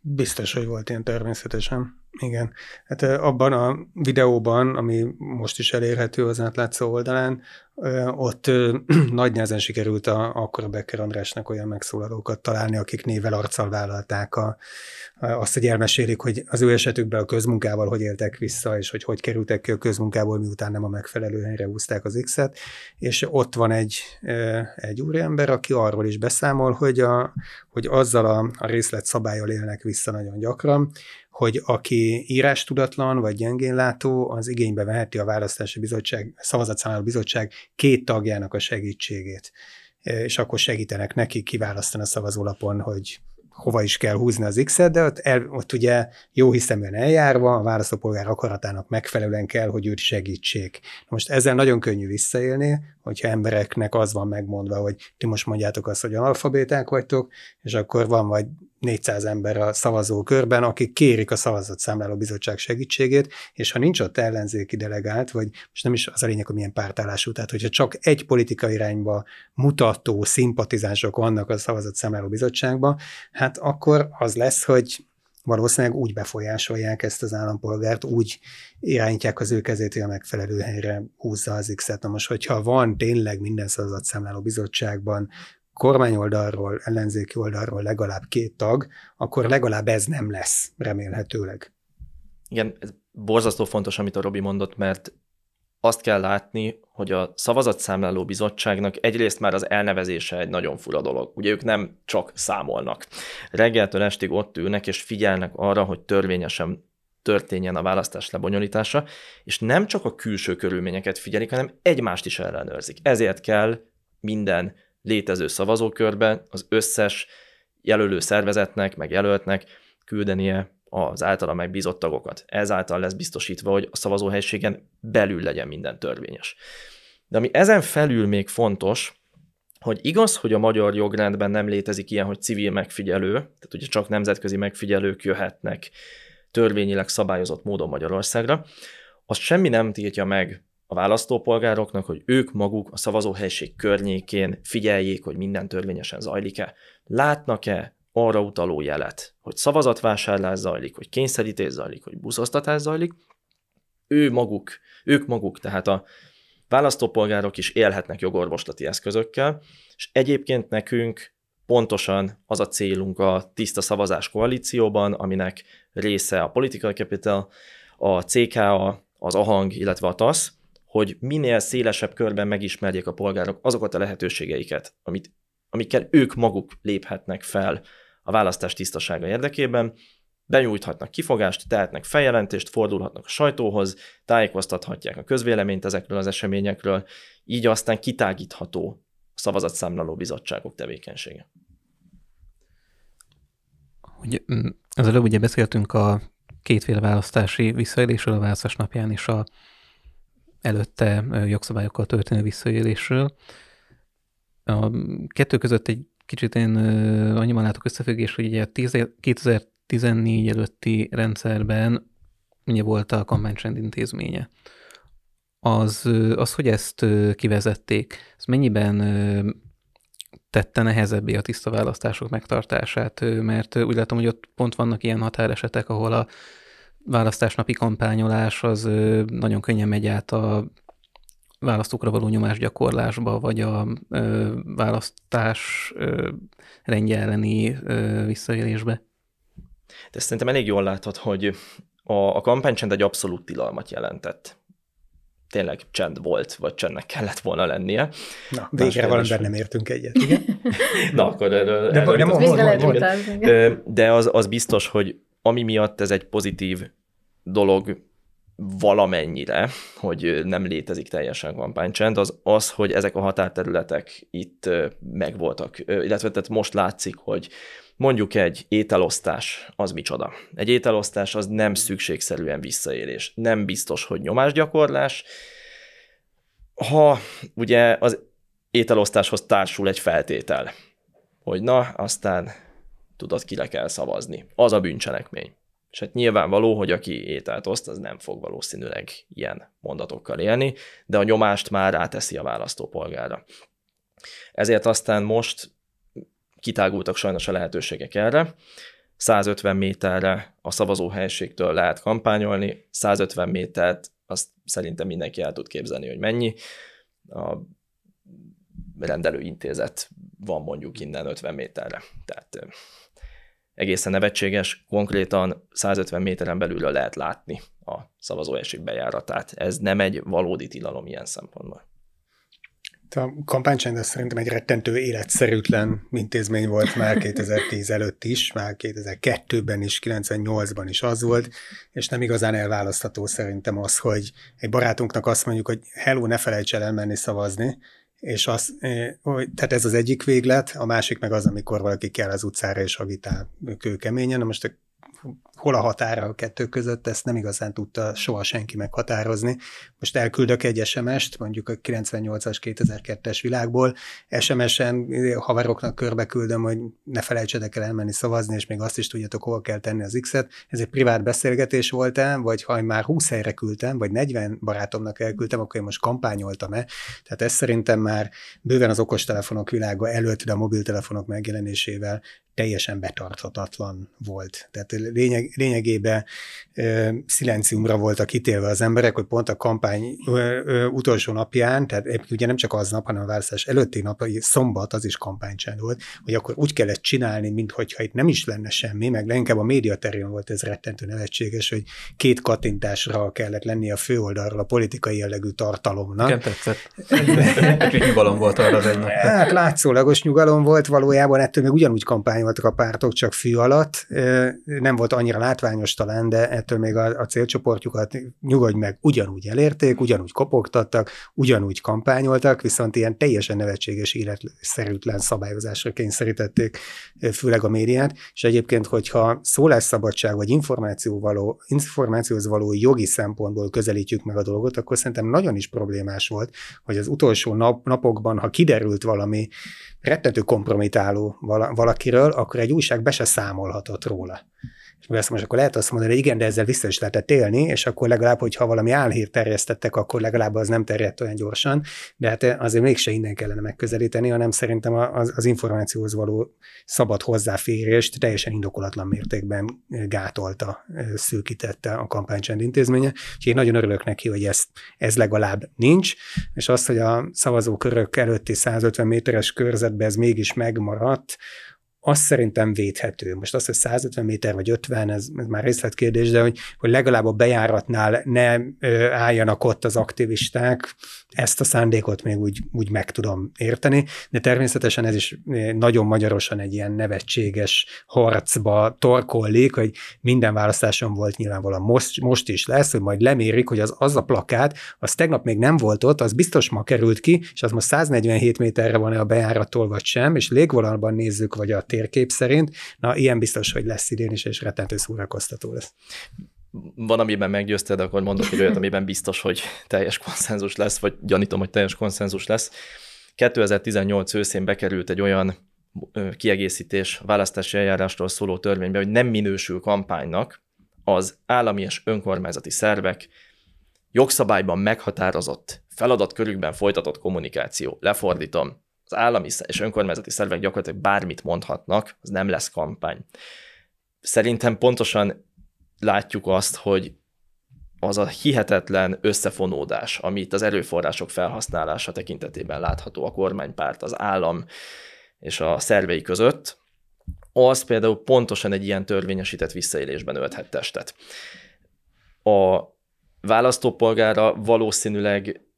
Speaker 3: Biztos, hogy volt ilyen természetesen. Igen. Hát abban a videóban, ami most is elérhető az átlátszó oldalán, ott <clears throat> nagy nehezen sikerült a, akkor a Becker Andrásnak olyan megszólalókat találni, akik nével arccal vállalták a, azt, hogy elmesélik, hogy az ő esetükben a közmunkával hogy éltek vissza, és hogy hogy kerültek ki a közmunkából, miután nem a megfelelő helyre húzták az X-et, és ott van egy, egy úriember, aki arról is beszámol, hogy, a, hogy azzal a, a részlet szabályal élnek vissza nagyon gyakran, hogy aki írás tudatlan vagy gyengén látó, az igénybe veheti a választási bizottság, szavazatszámláló bizottság két tagjának a segítségét és akkor segítenek neki kiválasztani a szavazólapon, hogy hova is kell húzni az X-et, de ott, el, ott ugye jó hiszeműen eljárva, a választópolgár akaratának megfelelően kell, hogy őt segítsék. Most ezzel nagyon könnyű visszaélni, hogyha embereknek az van megmondva, hogy ti most mondjátok azt, hogy analfabéták vagytok, és akkor van vagy 400 ember a szavazókörben, akik kérik a szavazatszámláló bizottság segítségét, és ha nincs ott ellenzéki delegált, vagy most nem is az a lényeg, hogy milyen pártállású, tehát hogyha csak egy politikai irányba mutató szimpatizánsok vannak a szavazatszámláló bizottságban, hát akkor az lesz, hogy valószínűleg úgy befolyásolják ezt az állampolgárt, úgy irányítják az ő kezét, hogy a megfelelő helyre húzza az X-et. Na most, hogyha van tényleg minden szavazatszámláló bizottságban kormányoldalról, ellenzéki oldalról legalább két tag, akkor legalább ez nem lesz, remélhetőleg.
Speaker 2: Igen, ez borzasztó fontos, amit a Robi mondott, mert azt kell látni, hogy a szavazatszámláló bizottságnak egyrészt már az elnevezése egy nagyon fura dolog. Ugye ők nem csak számolnak. Reggeltől estig ott ülnek és figyelnek arra, hogy törvényesen történjen a választás lebonyolítása, és nem csak a külső körülményeket figyelik, hanem egymást is ellenőrzik. Ezért kell minden létező szavazókörbe az összes jelölő szervezetnek, meg jelöltnek küldenie az általa megbízott tagokat. Ezáltal lesz biztosítva, hogy a szavazóhelységen belül legyen minden törvényes. De ami ezen felül még fontos, hogy igaz, hogy a magyar jogrendben nem létezik ilyen, hogy civil megfigyelő, tehát ugye csak nemzetközi megfigyelők jöhetnek törvényileg szabályozott módon Magyarországra, az semmi nem tiltja meg a választópolgároknak, hogy ők maguk a szavazóhelység környékén figyeljék, hogy minden törvényesen zajlik-e. Látnak-e arra utaló jelet, hogy szavazatvásárlás zajlik, hogy kényszerítés zajlik, hogy buszosztatás zajlik, ő maguk, ők maguk, tehát a választópolgárok is élhetnek jogorvoslati eszközökkel, és egyébként nekünk pontosan az a célunk a tiszta szavazás koalícióban, aminek része a Political Capital, a CKA, az AHANG, illetve a TASZ, hogy minél szélesebb körben megismerjék a polgárok azokat a lehetőségeiket, amit, amikkel ők maguk léphetnek fel a választás tisztasága érdekében, benyújthatnak kifogást, tehetnek feljelentést, fordulhatnak a sajtóhoz, tájékoztathatják a közvéleményt ezekről az eseményekről, így aztán kitágítható a szavazatszámláló bizottságok tevékenysége.
Speaker 4: Ugye, mm, az előbb ugye beszéltünk a kétféle választási visszaélésről a választás napján és a előtte jogszabályokkal történő visszaélésről. A kettő között egy kicsit én annyiban látok összefüggés, hogy ugye a 2014 előtti rendszerben ugye volt a kampánytrend intézménye. Az, az, hogy ezt kivezették, ez mennyiben tette nehezebbé a tiszta választások megtartását, mert úgy látom, hogy ott pont vannak ilyen határesetek, ahol a választásnapi kampányolás az nagyon könnyen megy át a választókra való nyomásgyakorlásba, vagy a ö, választás ö, rendje elleni ö, visszaélésbe.
Speaker 2: De szerintem elég jól látod, hogy a, a kampánycsend egy abszolút tilalmat jelentett. Tényleg csend volt, vagy csendnek kellett volna lennie.
Speaker 3: Na, végre valamiben nem értünk egyet, igen? <laughs>
Speaker 2: Na, akkor erről...
Speaker 3: De,
Speaker 2: erről
Speaker 3: de,
Speaker 2: de az, az biztos, hogy ami miatt ez egy pozitív dolog valamennyire, hogy nem létezik teljesen kampánycsend, az az, hogy ezek a határterületek itt megvoltak, illetve tehát most látszik, hogy mondjuk egy ételosztás az micsoda. Egy ételosztás az nem szükségszerűen visszaélés, nem biztos, hogy nyomásgyakorlás. Ha ugye az ételosztáshoz társul egy feltétel, hogy na, aztán tudod, kire kell szavazni. Az a bűncselekmény. És hát nyilvánvaló, hogy aki ételt oszt, az nem fog valószínűleg ilyen mondatokkal élni, de a nyomást már ráteszi a választópolgára. Ezért aztán most kitágultak sajnos a lehetőségek erre. 150 méterre a szavazóhelységtől lehet kampányolni, 150 métert azt szerintem mindenki el tud képzelni, hogy mennyi. A rendelőintézet van mondjuk innen 50 méterre. Tehát egészen nevetséges, konkrétan 150 méteren belülről lehet látni a szavazóhelység bejáratát. Ez nem egy valódi tilalom ilyen szempontból.
Speaker 3: A kampánycsend szerintem egy rettentő életszerűtlen intézmény volt már 2010 előtt is, már 2002-ben is, 98-ban is az volt, és nem igazán elválasztható szerintem az, hogy egy barátunknak azt mondjuk, hogy hello, ne felejts el elmenni szavazni, és az, tehát ez az egyik véglet, a másik meg az, amikor valaki kell az utcára és agitál kőkeményen. Na most hol a határa a kettő között, ezt nem igazán tudta soha senki meghatározni. Most elküldök egy SMS-t, mondjuk a 98-as 2002-es világból, SMS-en haveroknak körbe küldöm, hogy ne felejtsetek el elmenni szavazni, és még azt is tudjátok, hol kell tenni az X-et. Ez egy privát beszélgetés volt-e, vagy ha már 20 helyre küldtem, vagy 40 barátomnak elküldtem, akkor én most kampányoltam-e. Tehát ez szerintem már bőven az okostelefonok világa előtt, de a mobiltelefonok megjelenésével teljesen betarthatatlan volt. Tehát lényeg, lényegében ö, szilenciumra voltak kitélve az emberek, hogy pont a kampány utolsó napján, tehát ugye nem csak aznap, hanem a választás előtti nap, szombat, az is kampánycsend volt, hogy akkor úgy kellett csinálni, mintha itt nem is lenne semmi, meg leginkább a média terén volt ez rettentő nevetséges, hogy két kattintásra kellett lenni a főoldalról a politikai jellegű tartalomnak.
Speaker 4: Igen, tetszett. nyugalom volt arra az egy nap.
Speaker 3: Hát látszólagos nyugalom volt, valójában ettől még ugyanúgy kampány voltak a pártok, csak fű alatt. Nem volt annyira látványos talán, de ettől még a, a célcsoportjukat nyugodj meg, ugyanúgy elérték, ugyanúgy kopogtattak, ugyanúgy kampányoltak, viszont ilyen teljesen nevetséges, életszerűtlen szabályozásra kényszerítették, főleg a médiát, és egyébként, hogyha szólásszabadság vagy információ való, információhoz való jogi szempontból közelítjük meg a dolgot, akkor szerintem nagyon is problémás volt, hogy az utolsó nap, napokban, ha kiderült valami rettentő kompromitáló valakiről, akkor egy újság be se számolhatott róla. És azt most akkor lehet azt mondani, hogy igen, de ezzel vissza is lehetett élni, és akkor legalább, hogyha valami álhírt terjesztettek, akkor legalább az nem terjedt olyan gyorsan, de hát azért mégse innen kellene megközelíteni, hanem szerintem az, az információhoz való szabad hozzáférést teljesen indokolatlan mértékben gátolta, szűkítette a kampánycsend intézménye. És én nagyon örülök neki, hogy ez, ez legalább nincs, és az, hogy a szavazókörök előtti 150 méteres körzetben ez mégis megmaradt, az szerintem védhető. Most az, hogy 150 méter vagy 50, ez, ez már részletkérdés, de hogy, hogy legalább a bejáratnál ne ö, álljanak ott az aktivisták, ezt a szándékot még úgy, úgy meg tudom érteni, de természetesen ez is nagyon magyarosan egy ilyen nevetséges harcba torkollik, hogy minden választáson volt nyilvánvalóan most, most is lesz, hogy majd lemérik, hogy az, az a plakát, az tegnap még nem volt ott, az biztos ma került ki, és az most 147 méterre van-e a bejárattól, vagy sem, és légvonalban nézzük, vagy a térkép szerint, na ilyen biztos, hogy lesz idén is, és rettentő szórakoztató lesz
Speaker 2: van, amiben meggyőzted, akkor mondok egy olyat, amiben biztos, hogy teljes konszenzus lesz, vagy gyanítom, hogy teljes konszenzus lesz. 2018 őszén bekerült egy olyan kiegészítés választási eljárásról szóló törvénybe, hogy nem minősül kampánynak az állami és önkormányzati szervek jogszabályban meghatározott feladatkörükben folytatott kommunikáció. Lefordítom, az állami és önkormányzati szervek gyakorlatilag bármit mondhatnak, az nem lesz kampány. Szerintem pontosan látjuk azt, hogy az a hihetetlen összefonódás, amit az erőforrások felhasználása tekintetében látható a kormánypárt, az állam és a szervei között, az például pontosan egy ilyen törvényesített visszaélésben ölthet testet. A választópolgára valószínűleg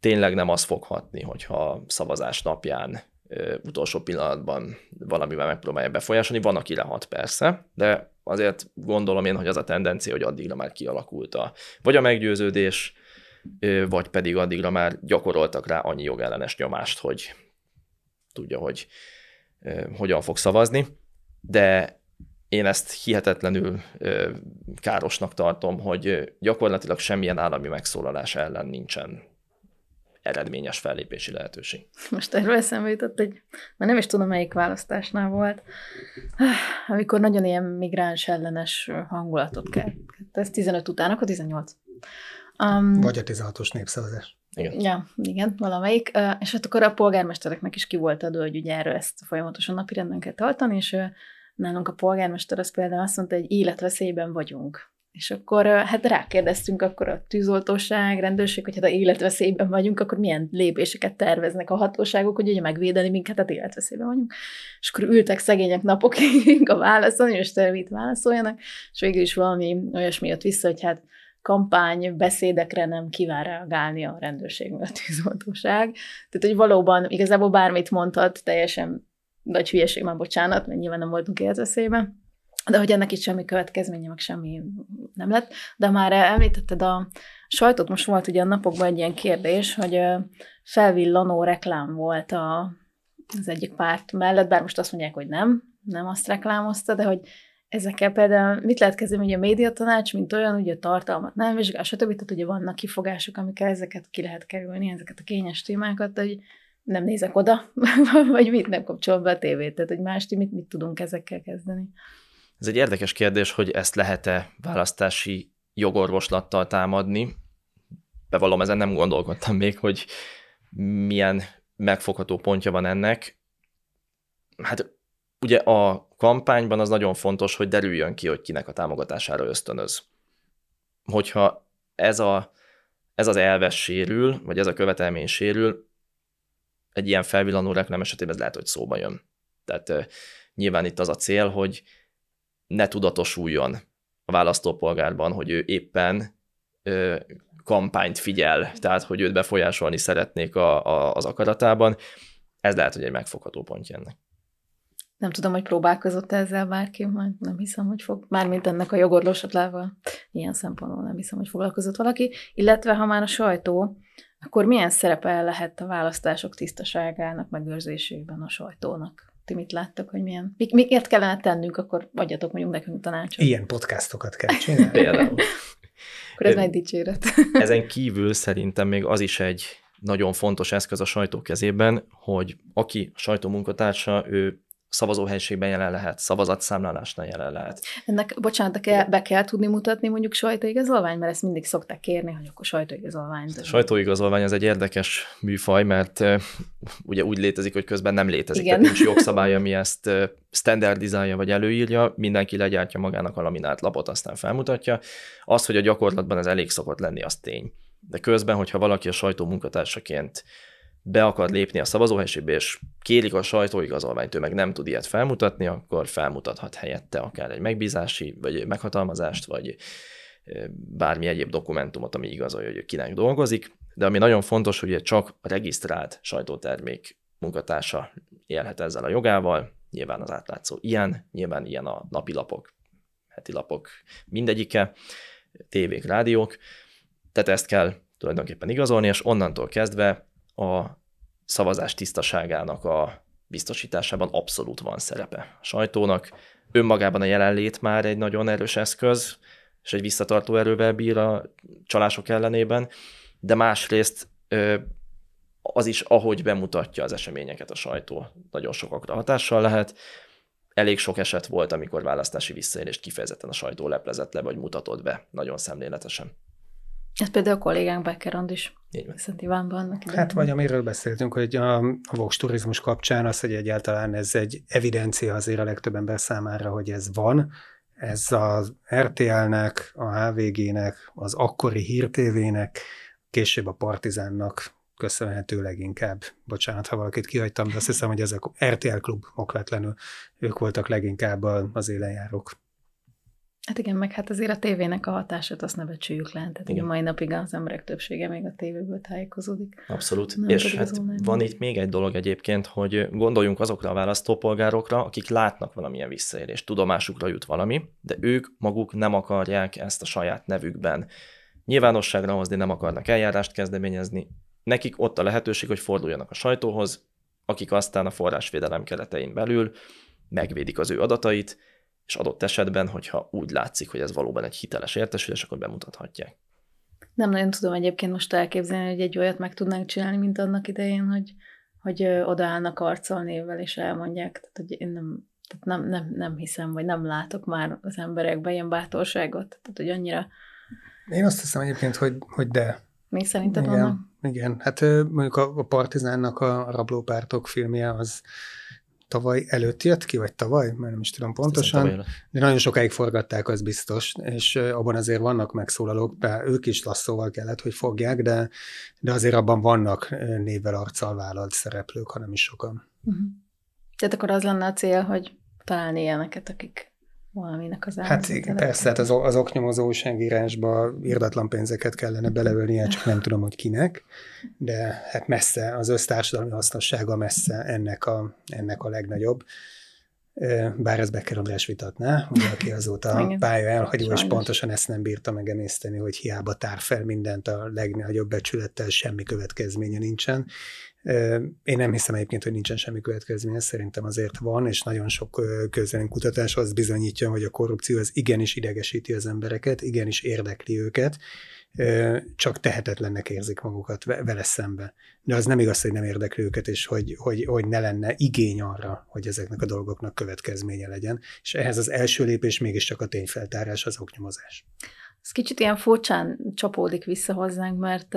Speaker 2: tényleg nem az foghatni, hogyha szavazás napján utolsó pillanatban valamivel megpróbálja befolyásolni. Van, aki lehat persze, de azért gondolom én, hogy az a tendencia, hogy addigra már kialakult a, vagy a meggyőződés, vagy pedig addigra már gyakoroltak rá annyi jogellenes nyomást, hogy tudja, hogy hogyan fog szavazni, de én ezt hihetetlenül károsnak tartom, hogy gyakorlatilag semmilyen állami megszólalás ellen nincsen eredményes fellépési lehetőség.
Speaker 1: Most erről eszembe jutott, hogy már nem is tudom, melyik választásnál volt, amikor nagyon ilyen migráns ellenes hangulatot kell. Ez 15 után, akkor 18.
Speaker 3: Um, Vagy a 16-os népszavazás.
Speaker 1: Igen. Ja, igen, valamelyik. És hát akkor a polgármestereknek is ki volt adó, hogy ugye erről ezt folyamatosan napirenden kell tartani, és nálunk a polgármester az például azt mondta, hogy életveszélyben vagyunk. És akkor hát rákérdeztünk akkor a tűzoltóság, rendőrség, hogy hát a életveszélyben vagyunk, akkor milyen lépéseket terveznek a hatóságok, hogy ugye megvédeni minket, hát életveszélyben vagyunk. És akkor ültek szegények napokig a válaszon, és mit válaszoljanak, és végül is valami olyasmi jött vissza, hogy hát kampány beszédekre nem kíván reagálni a rendőrség, a tűzoltóság. Tehát, hogy valóban igazából bármit mondhat, teljesen nagy hülyeség, már bocsánat, mert nyilván nem voltunk életveszélyben de hogy ennek itt semmi következménye, meg semmi nem lett. De már említetted a, sajtót most volt ugye a napokban egy ilyen kérdés, hogy felvillanó reklám volt a, az egyik párt mellett, bár most azt mondják, hogy nem, nem azt reklámozta, de hogy ezekkel például mit lehet kezdeni, hogy a médiatanács, mint olyan, ugye a tartalmat nem vizsgál, stb. Tehát ugye vannak kifogások, amikkel ezeket ki lehet kerülni, ezeket a kényes témákat, hogy nem nézek oda, <laughs> vagy mit nem kapcsolom be a tévét, tehát hogy mást, mit, mit tudunk ezekkel kezdeni.
Speaker 2: Ez egy érdekes kérdés, hogy ezt lehet-e választási jogorvoslattal támadni. Bevallom, ezen nem gondolkodtam még, hogy milyen megfogható pontja van ennek. Hát ugye a kampányban az nagyon fontos, hogy derüljön ki, hogy kinek a támogatására ösztönöz. Hogyha ez, a, ez az elves sérül, vagy ez a követelmény sérül, egy ilyen felvillanó reklám esetében ez lehet, hogy szóba jön. Tehát nyilván itt az a cél, hogy ne tudatosuljon a választópolgárban, hogy ő éppen uh, kampányt figyel, tehát hogy őt befolyásolni szeretnék a, a, az akaratában. Ez lehet, hogy egy megfogható pontja ennek.
Speaker 1: Nem tudom, hogy próbálkozott ezzel bárki, majd nem hiszem, hogy fog. Mármint ennek a jogorvoslatlával ilyen szempontból nem hiszem, hogy foglalkozott valaki. Illetve, ha már a sajtó, akkor milyen szerepe lehet a választások tisztaságának megőrzésében a sajtónak? Ti mit láttok, hogy milyen? Mik, miket kellene tennünk, akkor adjatok mondjuk nekünk tanácsot.
Speaker 3: Ilyen podcastokat kell csinálni.
Speaker 2: Például.
Speaker 1: akkor ez egy dicséret. <laughs>
Speaker 2: Ezen kívül szerintem még az is egy nagyon fontos eszköz a sajtó kezében, hogy aki a sajtó munkatársa, ő szavazóhelyiségben jelen lehet, szavazatszámlálásnál jelen lehet.
Speaker 1: Ennek, bocsánat, de be kell tudni mutatni mondjuk sajtóigazolvány, mert ezt mindig szokták kérni, hogy akkor sajtóigazolvány.
Speaker 2: A sajtóigazolvány az egy érdekes műfaj, mert ugye úgy létezik, hogy közben nem létezik. Igen. Tehát nincs jogszabály, ami ezt standardizálja vagy előírja, mindenki legyártja magának a laminált lapot, aztán felmutatja. Az, hogy a gyakorlatban ez elég szokott lenni, az tény. De közben, hogyha valaki a sajtó munkatársaként be akar lépni a szavazóhelységbe, és kérik a sajtóigazolványt, ő meg nem tud ilyet felmutatni, akkor felmutathat helyette akár egy megbízási, vagy meghatalmazást, vagy bármi egyéb dokumentumot, ami igazolja, hogy kinek dolgozik. De ami nagyon fontos, hogy csak a regisztrált sajtótermék munkatársa élhet ezzel a jogával, nyilván az átlátszó ilyen, nyilván ilyen a napilapok, heti lapok mindegyike, tévék, rádiók, tehát ezt kell tulajdonképpen igazolni, és onnantól kezdve a szavazás tisztaságának a biztosításában abszolút van szerepe a sajtónak. Önmagában a jelenlét már egy nagyon erős eszköz, és egy visszatartó erővel bír a csalások ellenében, de másrészt az is, ahogy bemutatja az eseményeket a sajtó, nagyon sokakra hatással lehet. Elég sok eset volt, amikor választási visszaélést kifejezetten a sajtó leplezett le, vagy mutatott be, nagyon szemléletesen.
Speaker 1: Ez például a kollégánk Beckerond is Szent Ivánban. Annak
Speaker 3: hát vagy amiről beszéltünk, hogy a, a Vox turizmus kapcsán az, hogy egyáltalán ez egy evidencia azért a legtöbb ember számára, hogy ez van. Ez az RTL-nek, a HVG-nek, az akkori hírtévének, később a Partizánnak köszönhető leginkább. Bocsánat, ha valakit kihagytam, de azt hiszem, hogy ezek RTL klub okvetlenül ők voltak leginkább az élenjárók.
Speaker 1: Hát igen, meg hát azért a tévének a hatását azt ne becsüljük le. Tehát igen. a mai napig az emberek többsége még a tévéből tájékozódik.
Speaker 2: Abszolút. Nem És hát van itt még egy dolog egyébként, hogy gondoljunk azokra a választópolgárokra, akik látnak valamilyen visszaélést, tudomásukra jut valami, de ők maguk nem akarják ezt a saját nevükben nyilvánosságra hozni, nem akarnak eljárást kezdeményezni. Nekik ott a lehetőség, hogy forduljanak a sajtóhoz, akik aztán a forrásvédelem keretein belül megvédik az ő adatait, és adott esetben, hogyha úgy látszik, hogy ez valóban egy hiteles értesülés, akkor bemutathatják.
Speaker 1: Nem nagyon tudom egyébként most elképzelni, hogy egy olyat meg tudnánk csinálni, mint annak idején, hogy, hogy odaállnak arccal névvel, és elmondják. Tehát, hogy én nem, tehát nem, nem, nem hiszem, vagy nem látok már az emberekben ilyen bátorságot. Tehát, hogy annyira...
Speaker 3: Én azt hiszem egyébként, hogy, hogy de.
Speaker 1: Mi szerinted
Speaker 3: igen,
Speaker 1: vannak?
Speaker 3: Igen, hát mondjuk a, a Partizánnak a rablópártok filmje az tavaly előtt jött ki, vagy tavaly, mert nem is tudom pontosan, de nagyon sokáig forgatták, az biztos, és abban azért vannak megszólalók, de ők is lasszóval kellett, hogy fogják, de, de azért abban vannak névvel arccal vállalt szereplők, hanem is sokan. Uh-huh.
Speaker 1: Tehát akkor az lenne a cél, hogy találni ilyeneket, akik valaminek az
Speaker 3: Hát persze, hát az, az oknyomozó újságírásba irdatlan pénzeket kellene beleölnie, <laughs> csak nem tudom, hogy kinek, de hát messze, az össztársadalmi hasznossága messze ennek a, ennek a legnagyobb. Bár ez Becker András vitatná, ugye, aki azóta <laughs> pálya elhagyó, és
Speaker 1: Sajnos.
Speaker 3: pontosan ezt nem bírta megemészteni, hogy hiába tár fel mindent a legnagyobb becsülettel, semmi következménye nincsen. Én nem hiszem egyébként, hogy nincsen semmi következménye, szerintem azért van, és nagyon sok kutatás az bizonyítja, hogy a korrupció az igenis idegesíti az embereket, igenis érdekli őket, csak tehetetlennek érzik magukat vele szembe. De az nem igaz, hogy nem érdekli őket, és hogy, hogy, hogy ne lenne igény arra, hogy ezeknek a dolgoknak következménye legyen. És ehhez az első lépés mégiscsak a tényfeltárás, az oknyomozás.
Speaker 1: Ez kicsit ilyen furcsán csapódik vissza hozzánk, mert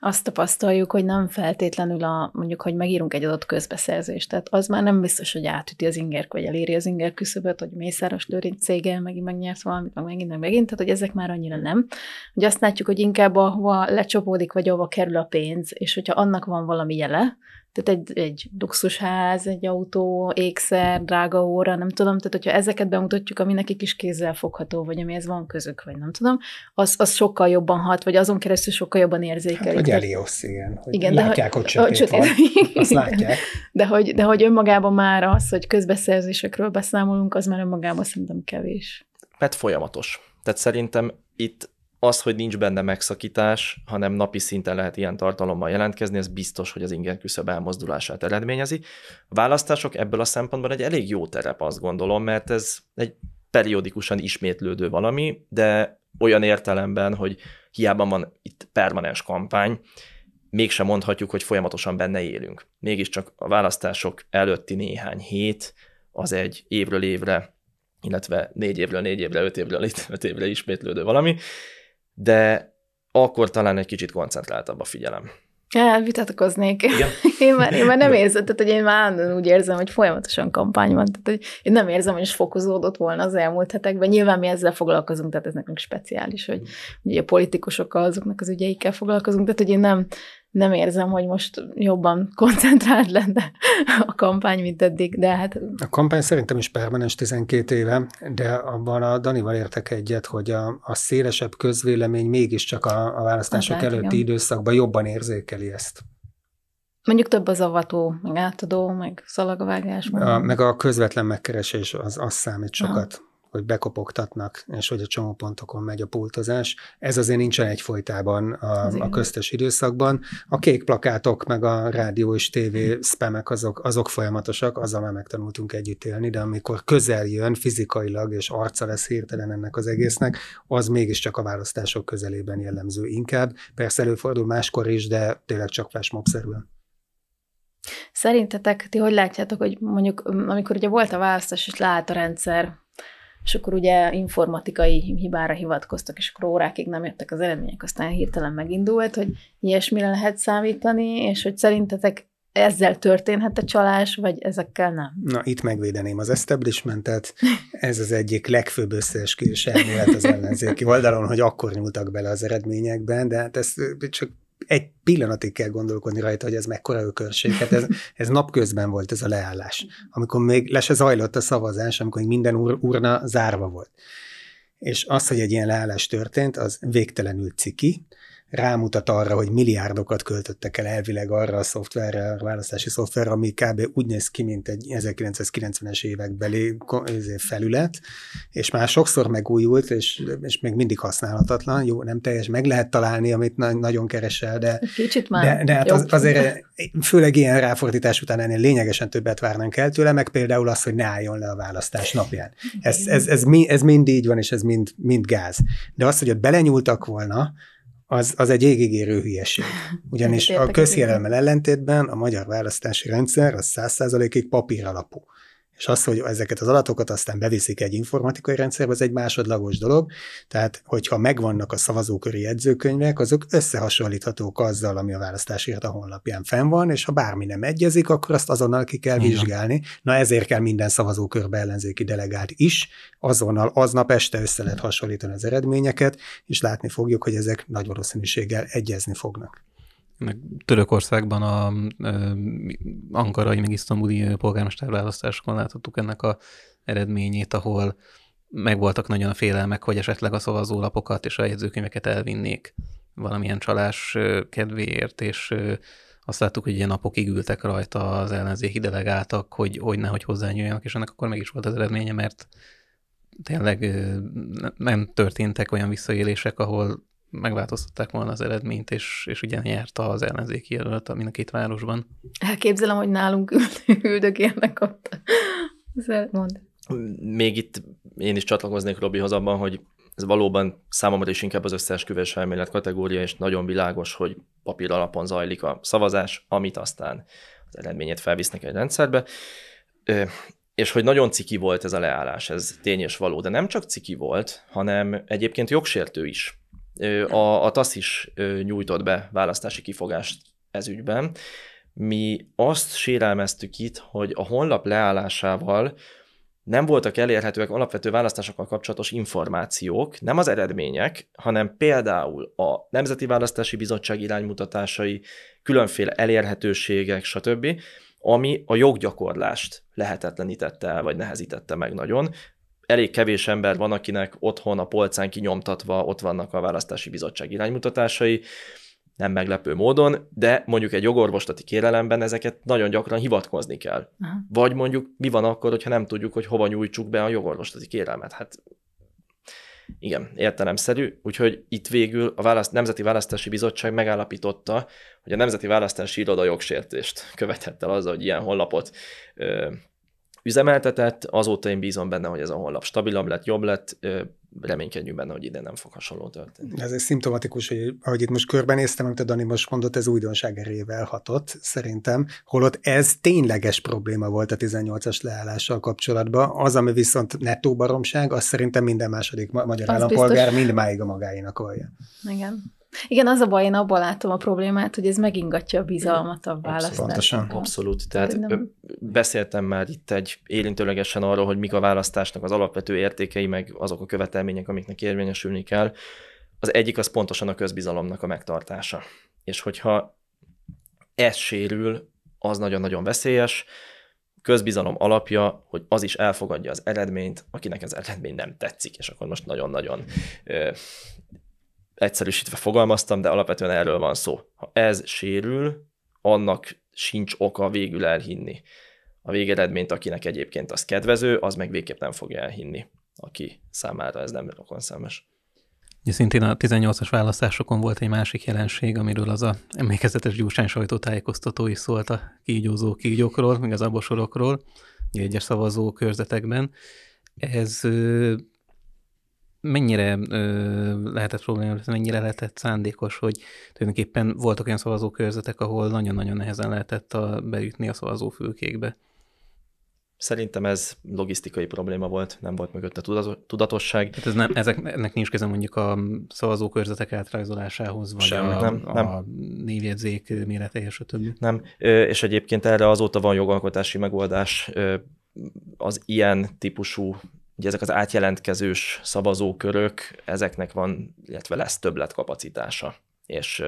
Speaker 1: azt tapasztaljuk, hogy nem feltétlenül a, mondjuk, hogy megírunk egy adott közbeszerzést. Tehát az már nem biztos, hogy átüti az inger, vagy eléri az inger küszöböt, hogy Mészáros Lőrinc cége megint megnyert valamit, meg megint, meg megint, tehát hogy ezek már annyira nem. Hogy azt látjuk, hogy inkább ahova lecsapódik, vagy ahova kerül a pénz, és hogyha annak van valami jele, tehát egy, egy luxusház, egy autó, ékszer, drága óra, nem tudom, tehát hogyha ezeket bemutatjuk, ami nekik is kézzel fogható, vagy amihez van közük, vagy nem tudom, az, az sokkal jobban hat, vagy azon keresztül sokkal jobban érzékelik.
Speaker 3: Hát, vagy Eliosz, igen. Hogy
Speaker 1: igen,
Speaker 3: látják,
Speaker 1: de,
Speaker 3: hogy sötét van. <laughs> Azt látják.
Speaker 1: De hogy, de hogy önmagában már az, hogy közbeszerzésekről beszámolunk, az már önmagában szerintem kevés.
Speaker 2: Mert folyamatos. Tehát szerintem itt az, hogy nincs benne megszakítás, hanem napi szinten lehet ilyen tartalommal jelentkezni, ez biztos, hogy az inger küszöb elmozdulását eredményezi. A választások ebből a szempontból egy elég jó terep, azt gondolom, mert ez egy periódikusan ismétlődő valami, de olyan értelemben, hogy hiába van itt permanens kampány, mégsem mondhatjuk, hogy folyamatosan benne élünk. Mégiscsak a választások előtti néhány hét az egy évről évre, illetve négy évről négy évre, öt évről öt évre ismétlődő valami, de akkor talán egy kicsit koncentráltabb a figyelem.
Speaker 1: Ja, vitatkoznék.
Speaker 2: Igen? <laughs>
Speaker 1: én, már, én már nem érzem, tehát hogy én már úgy érzem, hogy folyamatosan kampány van. Tehát, hogy én nem érzem, hogy is fokozódott volna az elmúlt hetekben. Nyilván mi ezzel foglalkozunk, tehát ez nekünk speciális, hogy ugye a politikusokkal, azoknak az ügyeikkel foglalkozunk, tehát hogy én nem, nem érzem, hogy most jobban <laughs> koncentrált lenne a kampány, mint eddig, de hát...
Speaker 3: A kampány szerintem is permanens 12 éve, de abban a Danival értek egyet, hogy a, a szélesebb közvélemény mégiscsak a, a választások hát, előtti igen. időszakban jobban érzékeli ezt.
Speaker 1: Mondjuk több az avató, meg átadó, meg szalagvágás.
Speaker 3: A, meg a közvetlen megkeresés az, az számít sokat. Aha hogy bekopogtatnak, és hogy a csomópontokon megy a pultozás. Ez azért nincsen egyfolytában a, a köztes időszakban. A kék plakátok, meg a rádió és tévé spamek azok, azok folyamatosak, azzal már megtanultunk együtt élni, de amikor közel jön fizikailag, és arca lesz hirtelen ennek az egésznek, az mégiscsak a választások közelében jellemző inkább. Persze előfordul máskor is, de tényleg csak flashmob-szerűen.
Speaker 1: Szerintetek, ti hogy látjátok, hogy mondjuk amikor ugye volt a választás, és leállt a rendszer, és akkor ugye informatikai hibára hivatkoztak, és akkor órákig nem jöttek az eredmények, aztán hirtelen megindult, hogy ilyesmire lehet számítani, és hogy szerintetek ezzel történhet a csalás, vagy ezekkel nem?
Speaker 3: Na, itt megvédeném az establishmentet. Ez az egyik legfőbb összeesküvés elmélet az ellenzéki oldalon, hogy akkor nyúltak bele az eredményekben, de hát ez csak egy pillanatig kell gondolkodni rajta, hogy ez mekkora ökörség. Hát ez, ez napközben volt ez a leállás, amikor még le se zajlott a szavazás, amikor minden ur, urna zárva volt. És az, hogy egy ilyen leállás történt, az végtelenül ciki, rámutat arra, hogy milliárdokat költöttek el elvileg arra a szoftverre, a választási szoftverre, ami kb. úgy néz ki, mint egy 1990-es évekbeli izé, felület, és már sokszor megújult, és, és még mindig használhatatlan. Jó, nem teljes, meg lehet találni, amit na- nagyon keresel, de,
Speaker 1: Kicsit már
Speaker 3: de, de hát az, azért főleg ilyen ráfordítás után ennél lényegesen többet várnánk el tőle, meg például az, hogy ne álljon le a választás napján. Ez, ez, ez, ez, ez mind így van, és ez mind, mind gáz. De az, hogy ott belenyúltak volna, az, az egy égigérő hülyeség. <laughs> Ugyanis a közjelemmel ellentétben a magyar választási rendszer az száz százalékig papír alapú. És az, hogy ezeket az adatokat aztán beviszik egy informatikai rendszerbe, az egy másodlagos dolog. Tehát, hogyha megvannak a szavazóköri jegyzőkönyvek, azok összehasonlíthatók azzal, ami a választási a honlapján fenn van, és ha bármi nem egyezik, akkor azt azonnal ki kell Igen. vizsgálni. Na ezért kell minden szavazókörbe ellenzéki delegált is, azonnal aznap este össze lehet hasonlítani az eredményeket, és látni fogjuk, hogy ezek nagy valószínűséggel egyezni fognak
Speaker 4: Törökországban a, a ankarai, meg isztambuli polgármesterválasztásokon láthattuk ennek a eredményét, ahol megvoltak nagyon a félelmek, hogy esetleg a szavazólapokat és a jegyzőkönyveket elvinnék valamilyen csalás kedvéért, és azt láttuk, hogy ilyen napokig ültek rajta az ellenzéki delegáltak, hogy, hogy nehogy hozzányúljanak, és ennek akkor meg is volt az eredménye, mert tényleg nem történtek olyan visszaélések, ahol megváltoztatták volna az eredményt, és, és ugye nyerte az ellenzéki jelölt mind a két városban.
Speaker 1: Elképzelem, hogy nálunk <laughs> üldögélnek ott. <laughs> Mond.
Speaker 2: Még itt én is csatlakoznék Robihoz abban, hogy ez valóban számomra is inkább az összeesküvés elmélet kategória, és nagyon világos, hogy papír alapon zajlik a szavazás, amit aztán az eredményét felvisznek egy rendszerbe. És hogy nagyon ciki volt ez a leállás, ez tény és való, de nem csak ciki volt, hanem egyébként jogsértő is. A, a TASZ is nyújtott be választási kifogást ez ügyben. Mi azt sérelmeztük itt, hogy a honlap leállásával nem voltak elérhetőek alapvető választásokkal kapcsolatos információk, nem az eredmények, hanem például a Nemzeti Választási Bizottság iránymutatásai, különféle elérhetőségek, stb., ami a joggyakorlást lehetetlenítette el, vagy nehezítette meg nagyon. Elég kevés ember van, akinek otthon a polcán kinyomtatva ott vannak a Választási Bizottság iránymutatásai, nem meglepő módon, de mondjuk egy jogorvoslati kérelemben ezeket nagyon gyakran hivatkozni kell. Aha. Vagy mondjuk mi van akkor, hogyha nem tudjuk, hogy hova nyújtsuk be a jogorvoslati kérelmet. Hát igen, értelemszerű, úgyhogy itt végül a választ, Nemzeti Választási Bizottság megállapította, hogy a Nemzeti Választási Iroda jogsértést követett el azzal, hogy ilyen honlapot ö, üzemeltetett, azóta én bízom benne, hogy ez a honlap stabilabb lett, jobb lett, reménykedjünk benne, hogy ide nem fog hasonló történni.
Speaker 3: Ez egy szimptomatikus, hogy ahogy itt most körbenéztem, amit a Dani most mondott, ez újdonság erejével hatott, szerintem, holott ez tényleges probléma volt a 18-as leállással kapcsolatban. Az, ami viszont nettó baromság, az szerintem minden második magyar az állampolgár biztos. mindmáig a magáinak vallja.
Speaker 1: Igen. Igen, az a baj, én abban látom a problémát, hogy ez megingatja a bizalmat a választásban.
Speaker 2: Abszolút. Tehát nem... beszéltem már itt egy érintőlegesen arról, hogy mik a választásnak az alapvető értékei, meg azok a követelmények, amiknek érvényesülni kell. Az egyik az pontosan a közbizalomnak a megtartása. És hogyha ez sérül, az nagyon-nagyon veszélyes. Közbizalom alapja, hogy az is elfogadja az eredményt, akinek az eredmény nem tetszik, és akkor most nagyon-nagyon egyszerűsítve fogalmaztam, de alapvetően erről van szó. Ha ez sérül, annak sincs oka végül elhinni. A végeredményt, akinek egyébként az kedvező, az meg végképp nem fogja elhinni, aki számára ez nem szemes.
Speaker 4: Ja, szintén a 18-as választásokon volt egy másik jelenség, amiről az a emlékezetes Gyurcsány sajtótájékoztató is szólt a kígyózó kígyókról, meg az abosorokról, egyes szavazó körzetekben. Ez mennyire ö, lehetett probléma, mennyire lehetett szándékos, hogy tulajdonképpen voltak olyan szavazókörzetek, ahol nagyon-nagyon nehezen lehetett a, beütni a szavazófülkékbe.
Speaker 2: Szerintem ez logisztikai probléma volt, nem volt mögött a tudatosság.
Speaker 4: Tehát ez nem, ezek, ennek nincs köze mondjuk a szavazókörzetek átrajzolásához, vagy Semmi, a, nem, nem. a névjegyzék méretéhez, stb.
Speaker 2: Nem, és egyébként erre azóta van jogalkotási megoldás, az ilyen típusú Ugye ezek az átjelentkezős szavazókörök, ezeknek van, illetve lesz többletkapacitása, és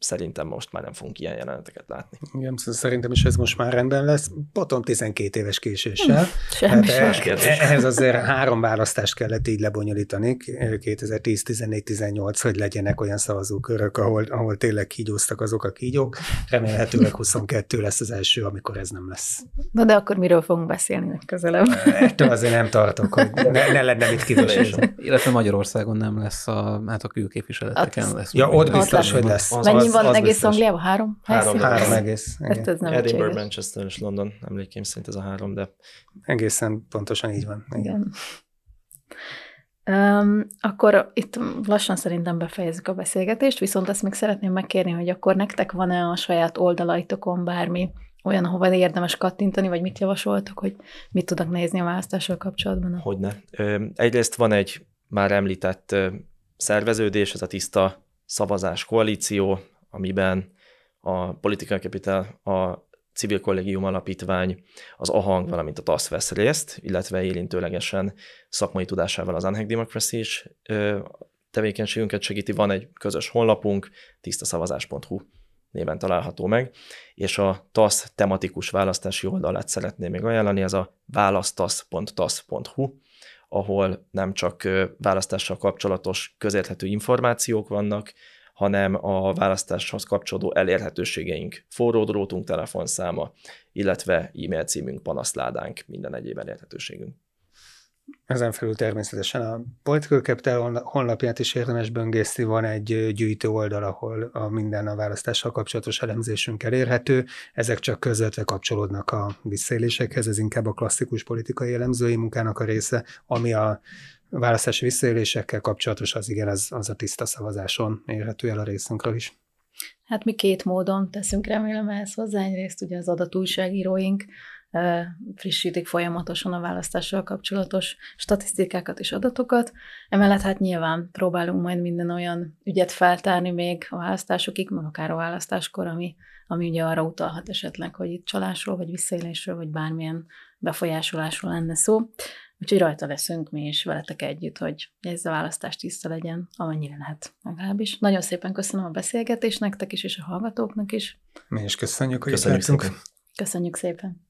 Speaker 2: szerintem most már nem fogunk ilyen jeleneteket látni.
Speaker 3: Igen, szóval szerintem is ez most már rendben lesz. Potom 12 éves késéssel.
Speaker 1: Semmi hát
Speaker 3: ehhez azért három választást kellett így lebonyolítani, 2010, 14, 18, hogy legyenek olyan szavazókörök, ahol, ahol tényleg kígyóztak azok a kígyók. Remélhetőleg 22 lesz az első, amikor ez nem lesz.
Speaker 1: Na de akkor miről fogunk beszélni közelebb?
Speaker 3: Ettől azért nem tartok, hogy ne, ne lenne mit kidosni.
Speaker 4: Illetve Magyarországon nem lesz a, hát a külképviseleteken lesz.
Speaker 3: Ja, ott biztos, hogy lesz.
Speaker 1: Mennyi van az egész biztos. Angliában? Három?
Speaker 3: Három, három egész.
Speaker 1: Hát ez nem
Speaker 2: Edinburgh, Manchester és London, emlékeim szerint ez a három, de...
Speaker 3: Egészen pontosan így van. Igen. Igen.
Speaker 1: Um, akkor itt lassan szerintem befejezzük a beszélgetést, viszont azt még szeretném megkérni, hogy akkor nektek van-e a saját oldalaitokon bármi olyan, ahova érdemes kattintani, vagy mit javasoltok, hogy mit tudnak nézni a választással kapcsolatban?
Speaker 2: Hogyne. Egyrészt van egy már említett szerveződés, ez a tiszta szavazás koalíció, amiben a Political Capital, a Civil Kollégium Alapítvány, az AHANG, valamint a TASZ vesz részt, illetve érintőlegesen szakmai tudásával az Unhack Democracy is tevékenységünket segíti. Van egy közös honlapunk, tisztaszavazás.hu néven található meg, és a TASZ tematikus választási oldalát szeretném még ajánlani, ez a választasz.tasz.hu, ahol nem csak választással kapcsolatos közérthető információk vannak, hanem a választáshoz kapcsolódó elérhetőségeink, forró drótunk telefonszáma, illetve e-mail címünk, panaszládánk, minden egyéb elérhetőségünk.
Speaker 3: Ezen felül természetesen a Political Capital honlapját is érdemes böngészni, van egy gyűjtő oldal, ahol a minden a választással kapcsolatos elemzésünk elérhető. Ezek csak közvetve kapcsolódnak a visszaélésekhez, ez inkább a klasszikus politikai elemzői munkának a része, ami a választási visszaélésekkel kapcsolatos, az igen, az, az a tiszta szavazáson érhető el a részünkről is.
Speaker 1: Hát mi két módon teszünk remélem ehhez hozzá. Egyrészt ugye az adatújságíróink frissítik folyamatosan a választással kapcsolatos statisztikákat és adatokat. Emellett hát nyilván próbálunk majd minden olyan ügyet feltárni még a választásokig, meg akár a választáskor, ami, ami ugye arra utalhat esetleg, hogy itt csalásról, vagy visszaélésről, vagy bármilyen befolyásolásról lenne szó. Úgyhogy rajta leszünk mi is veletek együtt, hogy ez a választás tiszta legyen, amennyire lehet legalábbis. Nagyon szépen köszönöm a beszélgetést nektek is, és a hallgatóknak is.
Speaker 3: Mi is köszönjük, hogy
Speaker 2: Köszönjük szépen.
Speaker 1: Köszönjük szépen.